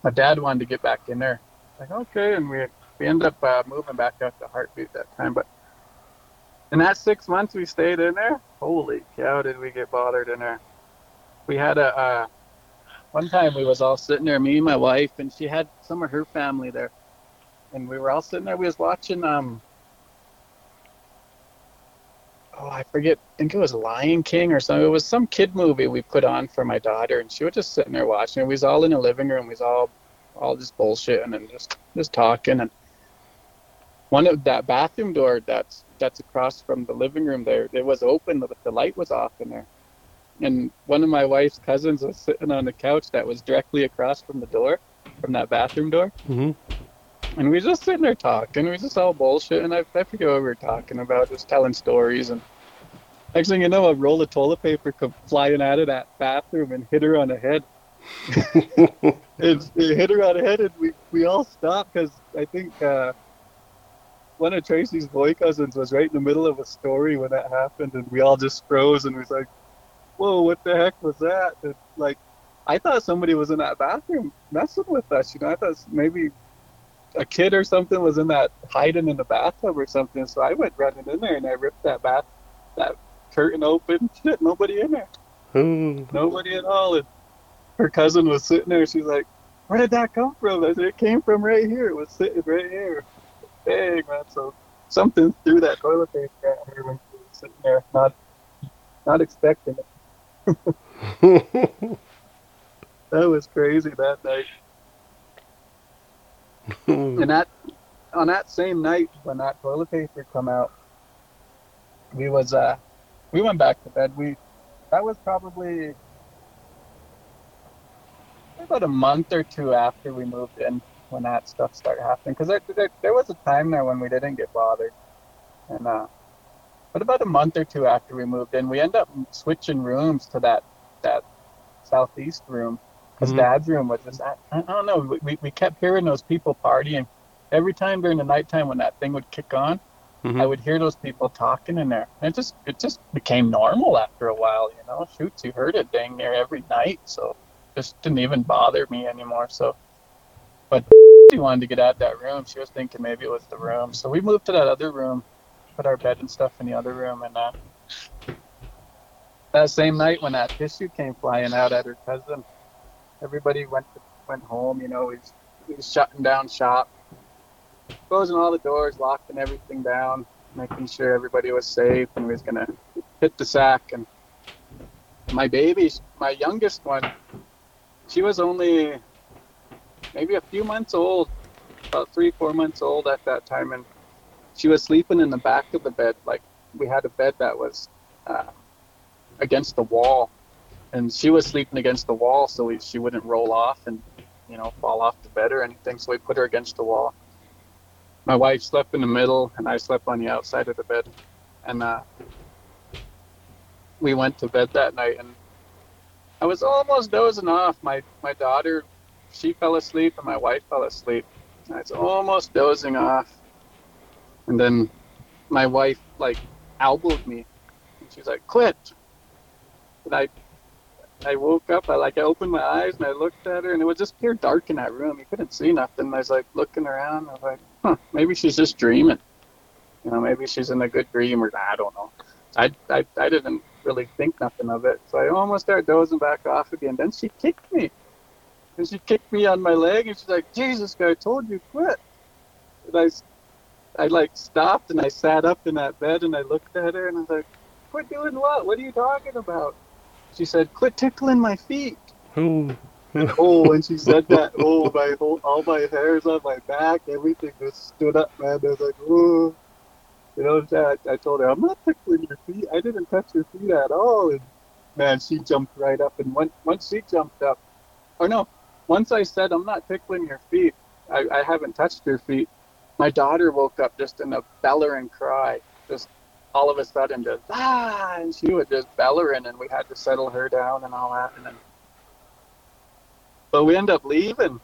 my dad wanted to get back in there. Like, okay, and we we ended up uh, moving back out to Heart Butte that time. But in that six months we stayed in there, holy cow, did we get bothered in there? We had a uh, one time we was all sitting there, me and my wife, and she had some of her family there, and we were all sitting there. We was watching um. Oh, I forget. I think it was Lion King or something. It was some kid movie we put on for my daughter, and she was just sitting there watching it. We was all in the living room. We was all, all just bullshitting and just just talking. And one of that bathroom door that's that's across from the living room there, it was open, but the light was off in there. And one of my wife's cousins was sitting on the couch that was directly across from the door, from that bathroom door. hmm And we was just sitting there talking. We was just all bullshit. And I, I forget what we were talking about, just telling stories. And next thing you know, a roll of toilet paper come flying out of that bathroom and hit her on the head. (laughs) it, it hit her on the head, and we, we all stopped because I think uh, one of Tracy's boy cousins was right in the middle of a story when that happened. And we all just froze and was like, whoa, what the heck was that? And, like, I thought somebody was in that bathroom messing with us. You know, I thought maybe a kid or something was in that hiding in the bathtub or something. So I went running in there and I ripped that bath that curtain open. (laughs) Shit, nobody in there. Ooh. Nobody at all. And her cousin was sitting there. She's like, "Where did that come from?" I said, "It came from right here. It was sitting right here." Dang man, so something threw that toilet paper at her when she was sitting there, not not expecting it. (laughs) That was crazy that night. (laughs) And that on that same night when that toilet paper come out, we was uh we went back to bed. We that was probably about a month or two after we moved in when that stuff started happening. Because there, there, there was a time there when we didn't get bothered, and uh, but about a month or two after we moved in, we end up switching rooms to that that southeast room because Mhm. dad's room was just I, I don't know we, we, kept hearing those people partying every time during the nighttime when that thing would kick on Mhm. I would hear those people talking in there. And it just it just became normal after a while, you know. Shoots, you heard it dang near every night, so just didn't even bother me anymore. So, but (laughs) she wanted to get out that room. She was thinking maybe it was the room, so we moved to that other room, put our bed and stuff in the other room, and uh, that same night when that tissue came flying out at her cousin, everybody went went home. You know, we was shutting down shop closing all the doors, locking everything down, making sure everybody was safe, and we was gonna hit the sack. And my baby, my youngest one, she was only maybe a few months old, about three, four months old at that time, and she was sleeping in the back of the bed. Like we had a bed that was uh, against the wall, and she was sleeping against the wall, so we, she wouldn't roll off and you know fall off the bed or anything. So we put her against the wall my wife slept in the middle and I slept on the outside of the bed. And uh, we went to bed that night and I was almost dozing off. My my daughter, she fell asleep and my wife fell asleep. I was almost dozing off. And then my wife like elbowed me. And she's like, quit. And I I woke up, I like I opened my eyes and I looked at her and it was just pure dark in that room. You couldn't see nothing. I was like looking around, I was like, huh, maybe she's just dreaming. You know, maybe she's in a good dream or I don't know. I, I, I didn't really think nothing of it. So I almost started dozing back off again. Then she kicked me. And she kicked me on my leg and she's like, Jesus, I told you quit. And I, I like stopped and I sat up in that bed and I looked at her and I was like, quit doing what? What are you talking about? She said, quit tickling my feet. Ooh. oh, when she said that, (laughs) oh, my whole, all my hairs on my back, everything just stood up, man. I was like, oh. You know, I, I told her, I'm not tickling your feet. I didn't touch your feet at all. And man, she jumped right up. And when, once she jumped up, or no, once I said, I'm not tickling your feet, I, I haven't touched your feet, my daughter woke up just in a bellowing cry, just all of a sudden, just ah, and she was just bellowing, and we had to settle her down and all that. And then, but we end up leaving.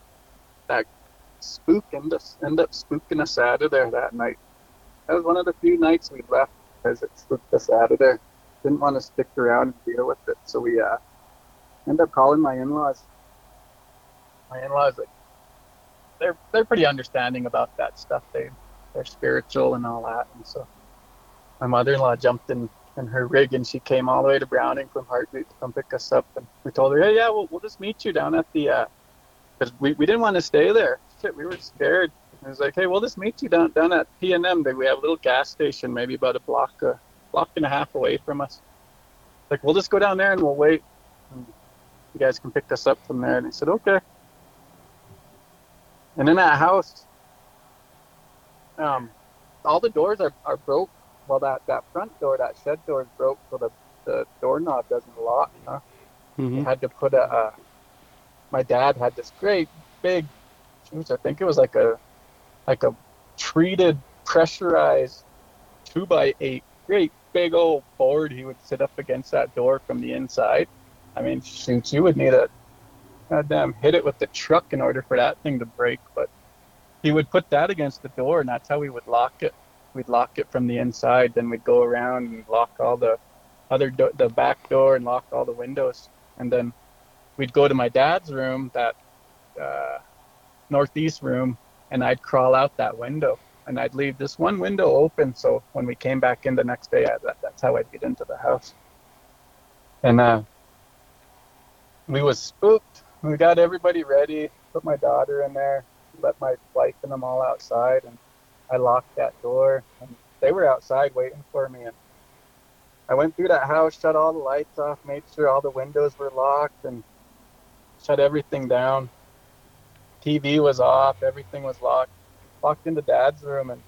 That spook end up, end up spooking us out of there that night. That was one of the few nights we left because it spooked us out of there. Didn't want to stick around and deal with it, so we uh, end up calling my in-laws. My in-laws, like, they're they're pretty understanding about that stuff. They they're spiritual and all that, and so my mother-in-law jumped in in her rig and she came all the way to Browning from Heart Butte to come pick us up. And we told her, hey, yeah, we'll, we'll just meet you down at the, uh, cause we, we didn't want to stay there. Shit, we were scared. It was like, hey, we'll just meet you down down at P&M. We have a little gas station, maybe about a block, a block and a half away from us. Like, we'll just go down there and we'll wait. And you guys can pick us up from there. And he said, okay. And in that house, um, all the doors are, are broke well, that, that front door, that shed door is broke, so the, the doorknob doesn't lock. Huh? Mm-hmm. had to put a. Uh, my dad had this great big, geez, I think it was like a, like a treated pressurized two by eight, great big old board. He would sit up against that door from the inside. I mean, shoot, you would need a goddamn hit it with the truck in order for that thing to break. But he would put that against the door, and that's how we would lock it we'd lock it from the inside. Then we'd go around and lock all the other do- the back door and lock all the windows. And then we'd go to my dad's room, that uh, northeast room, and I'd crawl out that window and I'd leave this one window open. So when we came back in the next day, I, that, that's how I'd get into the house. And uh, we was spooked. We got everybody ready. Put my daughter in there. Let my wife and them all outside, and I locked that door, and they were outside waiting for me. And I went through that house, shut all the lights off, made sure all the windows were locked, and shut everything down. TV was off, everything was locked. Walked into Dad's room, and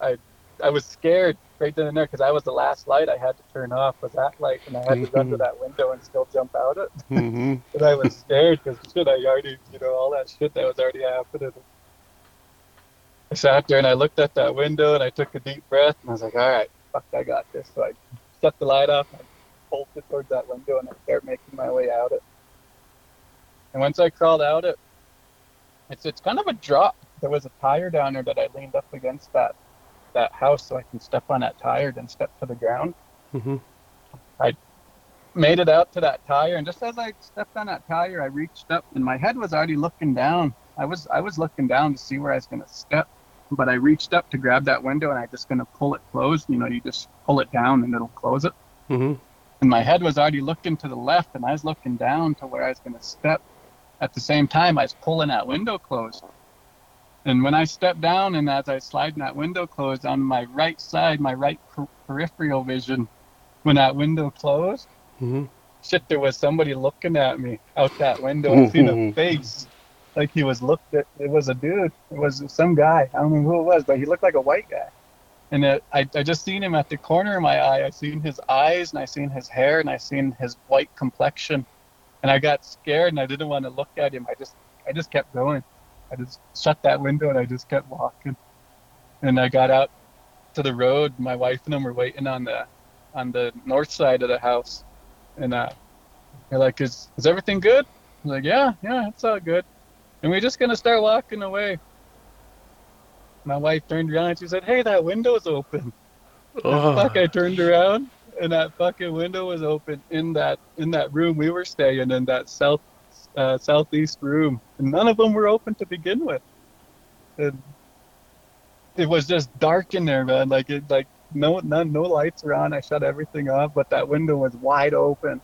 I, I was scared right then and there because I was the last light I had to turn off was that light, and I had to run to that window and still jump out it. Mm-hmm. (laughs) and I was scared because shit, I already, you know, all that shit that was already happening. I sat there and I looked at that window and I took a deep breath and I was like, all right, fuck, I got this. So I shut the light off and I bolted towards that window and I started making my way out it. And once I crawled out it, it's it's kind of a drop. There was a tire down there that I leaned up against that that house so I can step on that tire and step to the ground. Mm-hmm. I made it out to that tire and just as I stepped on that tire, I reached up and my head was already looking down. I was I was looking down to see where I was going to step but I reached up to grab that window and I just gonna pull it closed. You know, you just pull it down and it'll close it. Mm-hmm. And my head was already looking to the left and I was looking down to where I was gonna step. At the same time, I was pulling that window closed. And when I stepped down and as I sliding that window closed on my right side, my right per- peripheral vision, when that window closed, Mm-hmm. shit, there was somebody looking at me out that window. I seen a face like he was looked at. It was a dude. It was some guy. I don't know who it was, but he looked like a white guy. And it, I, I just seen him at the corner of my eye. I seen his eyes, and I seen his hair, and I seen his white complexion. And I got scared, and I didn't want to look at him. I just, I just kept going. I just shut that window, and I just kept walking. And I got out to the road. My wife and them were waiting on the, on the north side of the house. And uh, they're like, "Is, is everything good?" I'm like, "Yeah, yeah, it's all good." And we're just gonna start walking away. my wife turned around and she said, "Hey, that window's open." Oh, Fuck! I turned around and that fucking window was open in that in that room we were staying in that south uh, southeast room, and none of them were open to begin with. And it was just dark in there, man. Like it, like no none, no lights were on. I shut everything off, but that window was wide open.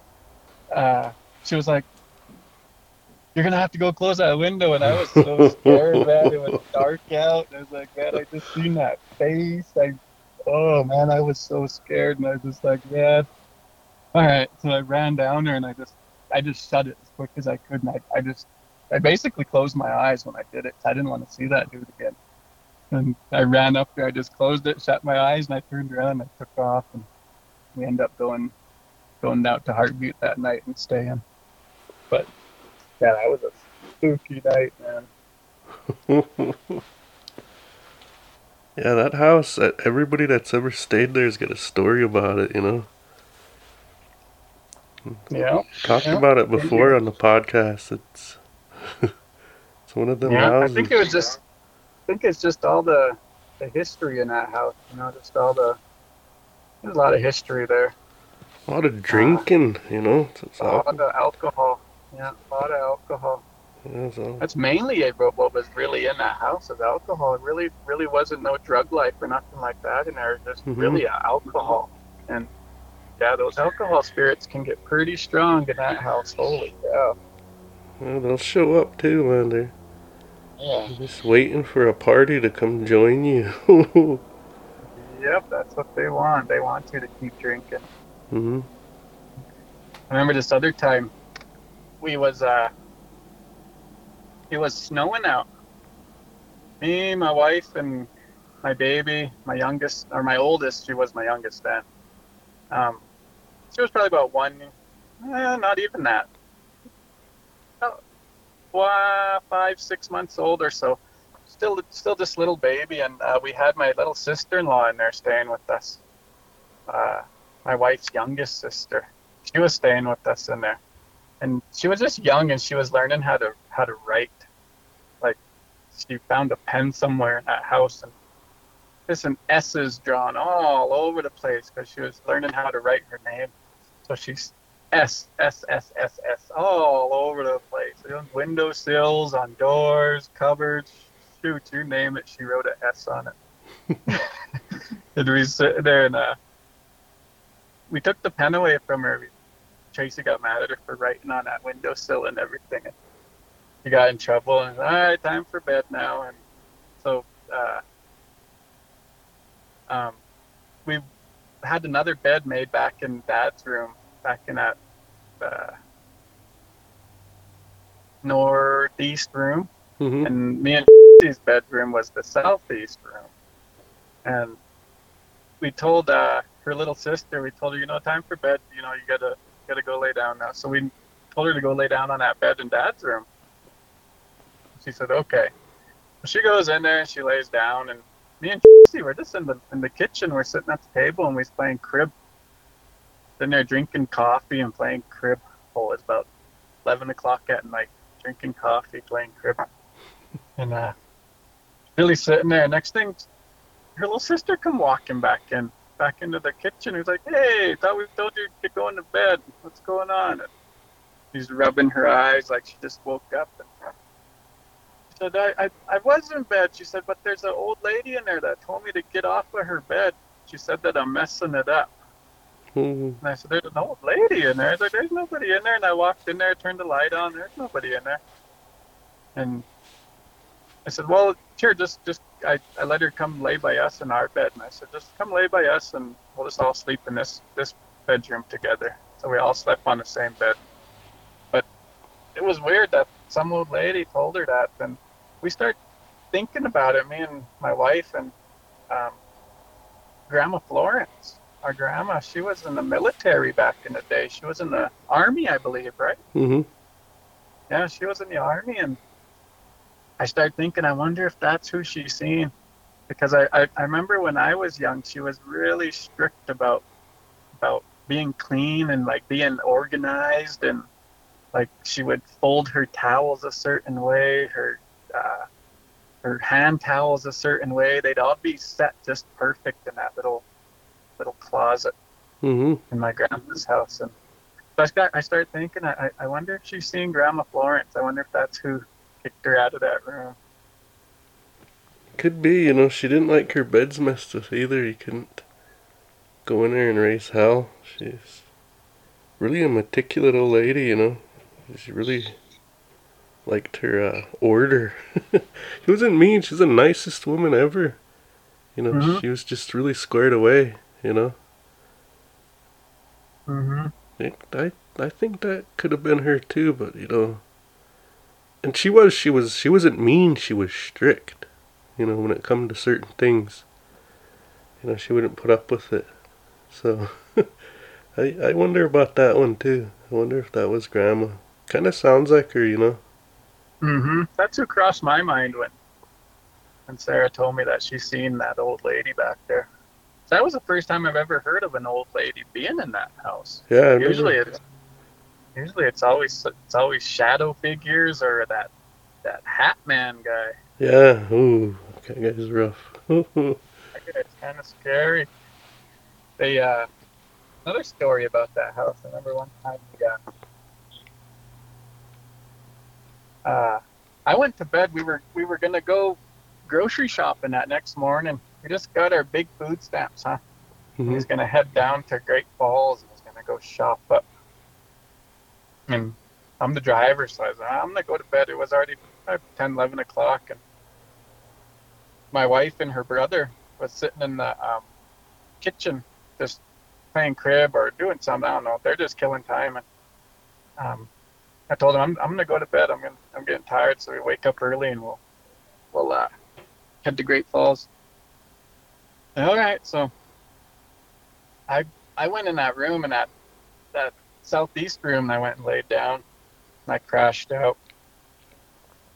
Uh, she was like, "You're gonna have to go close that window," and I was so (laughs) scared, man. It was dark out. And I was like, "Man, I just seen that face." I, oh man, I was so scared, and I was just like, "Man." All right, so I ran down there and I just, I just shut it as quick as I could, and I, I just, I basically closed my eyes when I did it. I didn't want to see that dude again. And I ran up there, I just closed it, shut my eyes, and I turned around and I took off, and we ended up going, going out to Heart Butte that night and staying. But yeah, that was a spooky night, man. (laughs) yeah, that house. Everybody that's ever stayed there has got a story about it. You know, Yeah. talked Yeah. about it before on the podcast. It's (laughs) it's one of them Yeah, I think it was just, I think it's just all the, the history in that house. You know, just all the, there's a lot of history there. a lot of drinking. You know, it's, it's A lot of alcohol. Yeah, a lot of alcohol. yeah, all- That's mainly what was really in that house is alcohol. It really, really wasn't no drug life or nothing like that in there. Just Mhm. really alcohol. And yeah, those alcohol spirits can get pretty strong in that house. Holy cow. well, they'll show up too. They're Yeah. just waiting for a party to come join you. (laughs) Yep, that's what they want. They want you to keep drinking. hmm I remember this other time we was uh it was snowing out. Me, my wife and my baby, my youngest or my oldest, she was my youngest then. Um she was probably about one eh, not even that. About wa- five, six months old or so. Still still this little baby and uh, we had my little sister in law in there staying with us. Uh my wife's youngest sister she was staying with us in there and she was just young and she was learning how to how to write like she found a pen somewhere in that house and there's some s's drawn all over the place because she was learning how to write her name so she's s s s s s all over the place on windowsills on doors cupboards shoot you name it she wrote an s on it (laughs) and we sit there and uh we took the pen away from her. Tracy got mad at her for writing on that windowsill and everything. And he got in trouble and all right, time for bed now. And so uh, um, we had another bed made back in Dad's room, back in that uh, northeast room hmm and me and his bedroom was the southeast room. And we told uh, her little sister, we told her, you know, time for bed. You know, you gotta gotta go lay down now. So we told her to go lay down on that bed in Dad's room. She said, okay. She goes in there and she lays down, and me and Tracy were just in the in the kitchen. We're sitting at the table and we was playing crib. Then they're drinking coffee and playing crib. Oh, it's about eleven o'clock at night, drinking coffee, playing crib. And uh, Billy sitting there. Next thing, her little sister come walking back in, back into the kitchen. He's like, "Hey, thought we told you to go into bed. What's going on?" And she's rubbing her eyes like she just woke up. And said, I, "I, I was in bed." She said, "But there's an old lady in there that told me to get off of her bed. She said that I'm messing it up." hmm And I said, "There's an old lady in there." I was like, "There's nobody in there." And I walked in there, turned the light on. There's nobody in there. And I said, "Well, here, just, just." I, I let her come lay by us in our bed, and I said, "Just come lay by us, and we'll just all sleep in this this bedroom together." So we all slept on the same bed. But it was weird that some old lady told her that, and we start thinking about it. Me and my wife and um, Grandma Florence our grandma, she was in the military back in the day. She was in the army, I believe, right? hmm Yeah, she was in the army, and I start thinking, I wonder if that's who she's seen, because I, I, I remember when I was young, she was really strict about about being clean and like being organized, and like she would fold her towels a certain way, her uh, her hand towels a certain way. They'd all be set just perfect in that little little closet Mhm. in my grandma's house. And so I got I started thinking, I, I wonder if she's seeing Grandma Florence. I wonder if that's who kicked her out of that room. Could be, you know, she didn't like her beds messed with either. You couldn't go in there and raise hell. She's really a meticulous old lady, you know. She really liked her uh, order. (laughs) she wasn't mean. She's the nicest woman ever. You know, Mhm. she was just really squared away, you know. Mm-hmm. It, I I think that could have been her too, but you know. And she was she was she wasn't mean. She was strict. You know, when it come to certain things. You know, she wouldn't put up with it. So, (laughs) I I wonder about that one too. I wonder if that was Grandma. Kind of sounds like her, you know. Mm-hmm. That's who crossed my mind when when Sarah told me that she's seen that old lady back there. That was the first time I've ever heard of an old lady being in that house. Yeah. I Usually it's usually it's always it's always shadow figures or that that hat man guy. Yeah. Ooh, that guy's rough. (laughs) That guy's kind of scary. They uh another story about that house. I remember one time we uh, uh I went to bed. We were we were gonna go grocery shopping that next morning. We just got our big food stamps, huh? He Mhm. was gonna head down to Great Falls and was gonna go shop up. And I'm the driver, so I was, I'm gonna go to bed. It was already uh, 10, 11 o'clock, and my wife and her brother was sitting in the um, kitchen, just playing crib or doing something. I don't know. They're just killing time, and um, I told him I'm, I'm gonna go to bed. I'm gonna I'm getting tired, so we wake up early and we'll we'll uh, head to Great Falls. All right, so I I went in that room in that that southeast room and I went and laid down and I crashed out.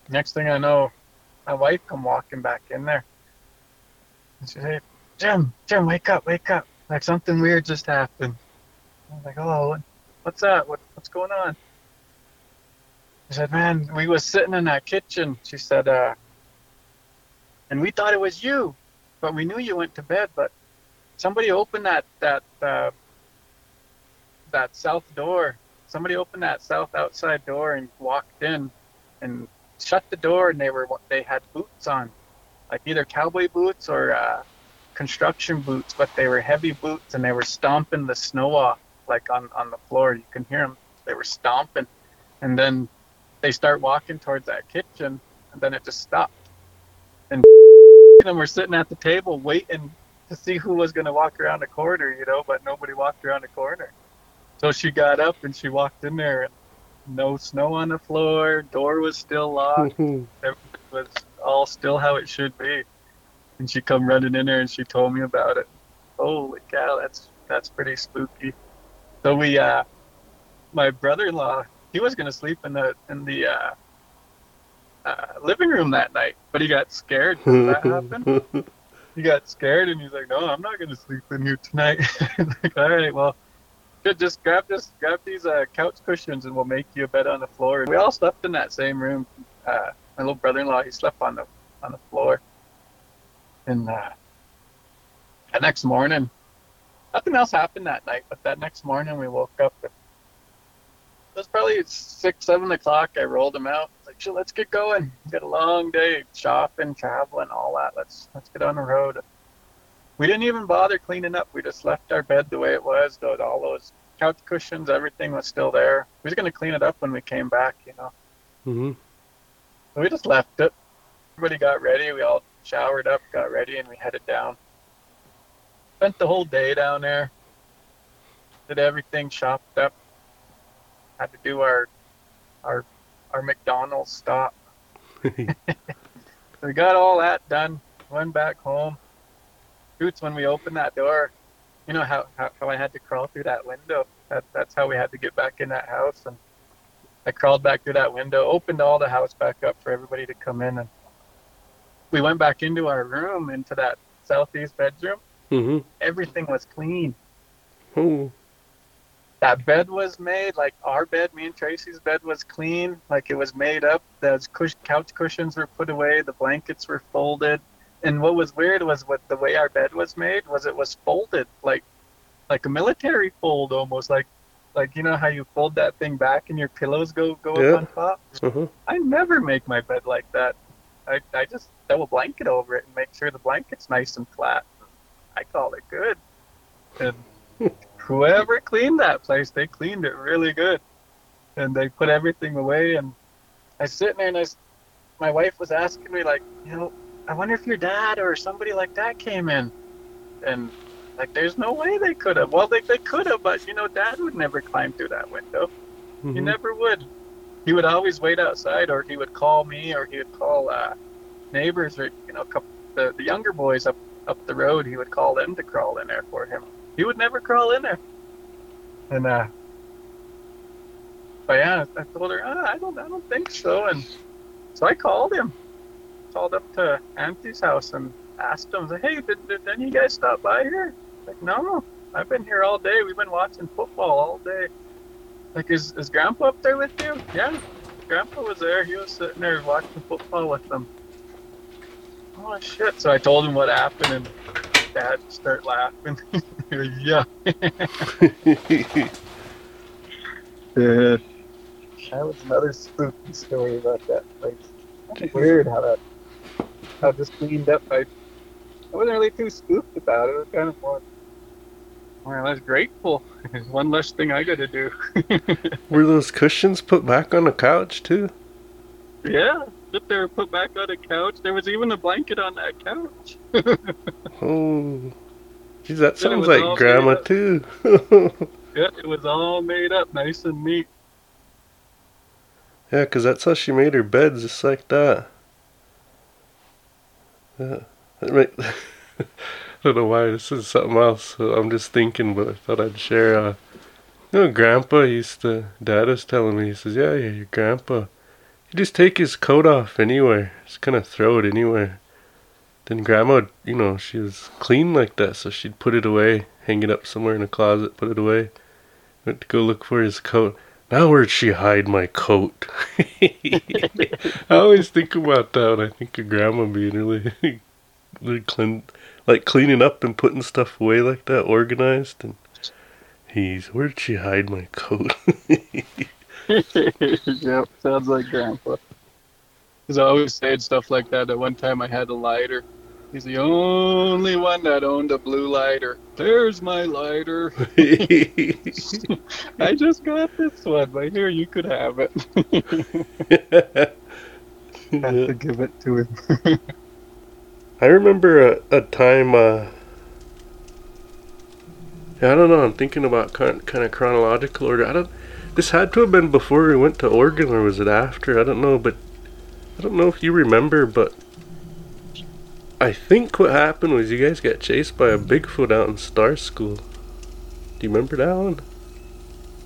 Next thing I know, my wife come walking back in there. And she said, Jim, Jim, wake up, wake up. Like something weird just happened. I was like, oh, what's that? What, what's going on? She said, man, we was sitting in that kitchen. She said, uh, and we thought it was you, but we knew you went to bed. But somebody opened that that uh, that south door. Somebody opened that south outside door and walked in, and shut the door. And they were they had boots on, like either cowboy boots or uh, construction boots, but they were heavy boots, and they were stomping the snow off like on on the floor. You can hear them. They were stomping, and then they start walking towards that kitchen, and then it just stopped. And (laughs) and we're sitting at the table waiting to see who was going to walk around the corner, you know, but nobody walked around the corner. So she got up and she walked in there, and no snow on the floor, door was still locked, (laughs) everything was all still how it should be. And she come running in there and she told me about it. Holy cow, that's that's pretty spooky. So we, uh, my brother-in-law, he was gonna sleep in the in the uh, uh, living room that night, but he got scared when that happened (laughs) he got scared and he's like, "No, I'm not gonna sleep in here tonight." (laughs) like, all right, well. Just grab this, grab these uh, couch cushions, and we'll make you a bed on the floor. And We all slept in that same room. Uh, my little brother-in-law, he slept on the on the floor. And uh, that next morning, nothing else happened that night. But that next morning, we woke up. It was probably six, seven o'clock. I rolled him out. Like, "Sure, let's get going. Got a long day shopping, traveling, all that. Let's let's get on the road. We didn't even bother cleaning up. We just left our bed the way it was. All those couch cushions, everything was still there. We was gonna clean it up when we came back, you know. Mhm. So we just left it. Everybody got ready. We all showered up, got ready, and we headed down. Spent the whole day down there. Did everything, shopped up. Had to do our our our McDonald's stop. (laughs) We got all that done. Went back home. Boots, when we opened that door. You know how, how, how I had to crawl through that window. That, that's how we had to get back in that house. And I crawled back through that window, opened all the house back up for everybody to come in, and we went back into our room, into that southeast bedroom. Mhm. Everything was clean. Oh. That bed was made like our bed, me and Tracy's bed was clean, like it was made up. The cush- couch cushions were put away, the blankets were folded, and what was weird was what the way our bed was made was it was folded like like a military fold almost like like you know how you fold that thing back and your pillows go go Yeah. up on top. Uh-huh. I never make my bed like that. I, I just throw a blanket over it and make sure the blanket's nice and flat. I call it good. And (laughs) whoever cleaned that place, they cleaned it really good. And they put everything away. And I was sitting there and I was, my wife was asking me, like, you know, I wonder if your dad or somebody like that came in. And like, there's no way they could have. Well, they, they could have, but you know, dad would never climb through that window. He Mhm. never would. He would always wait outside, or he would call me, or he would call uh, neighbors, or you know, couple, the the younger boys up up the road. He would call them to crawl in there for him. He would never crawl in there. And uh, but yeah, I told her, oh, I don't, I don't think so. And so I called him, called up to Auntie's house and asked him, hey, did, did any you guys stop by here? Like, no, I've been here all day. We've been watching football all day. Like, is, is Grandpa up there with you? Yeah, Grandpa was there. He was sitting there watching football with them. Oh, shit. So I told him what happened, and Dad started laughing. (laughs) yeah. (laughs) Yeah. That was another spooky story about that place. Kinda Weird how that, how just cleaned up. I, I wasn't really too spooked about it. I was kind of more, more or less grateful. (laughs) One less thing I got to do. (laughs) Were those cushions put back on the couch too? yeah, sit there, put back on the couch. There was even a blanket on that couch. Oh, geez, that sounds like grandma too. (laughs) Yeah, it was all made up, nice and neat. yeah, 'cause that's how she made her beds, just like that. Yeah, that make- (laughs) I don't know why this is something else. so I'm just thinking, but I thought I'd share. Uh, you know, Grandpa used to. Dad was telling me. He says, "Yeah, yeah, your Grandpa. he just take his coat off anywhere. Just kind of throw it anywhere." Then Grandma, you know, she was clean like that, so she'd put it away, hang it up somewhere in a closet, put it away. Went to go look for his coat. Now where'd she hide my coat? (laughs) I always think about that when I think of Grandma being really, (laughs) really clean, like cleaning up and putting stuff away like that, organized. And he's where'd she hide my coat? (laughs) yep, sounds like Grandpa. He's always saying stuff like that. At one time, I had a lighter. He's the only one that owned a blue lighter. There's my lighter. (laughs) (laughs) I just got this one, but here you could have it. (laughs) Have to give it to him. I remember a, a time, uh, I don't know, I'm thinking about kind, kind of chronological order. I don't, this had to have been before we went to Oregon, or was it after? I don't know, but I don't know if you remember, but I think what happened was you guys got chased by a Bigfoot out in Starr School. Do you remember that one?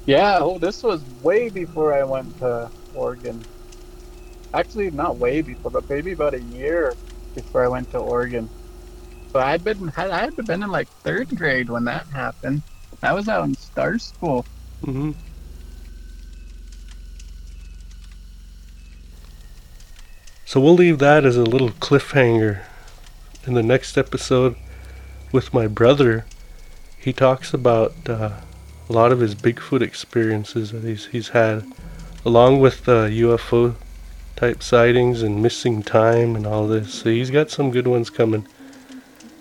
Yeah, oh, this was way before I went to Oregon. Actually, not way before, but maybe about a year before I went to Oregon. So I had been had I had been in like third grade when that happened. I was out in Starr School. Mm-hmm. So we'll leave that as a little cliffhanger. In the next episode with my brother, he talks about uh, a lot of his Bigfoot experiences that he's, he's had, along with UFO type sightings and missing time and all this. So he's got some good ones coming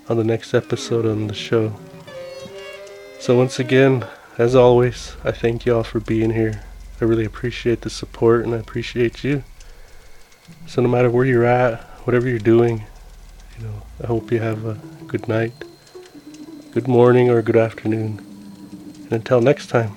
on the next episode on the show. So once again, as always, I thank you all for being here. I really appreciate the support and I appreciate you. So no matter where you're at, whatever you're doing, you know, I hope you have a good night, good morning, or good afternoon. And until next time.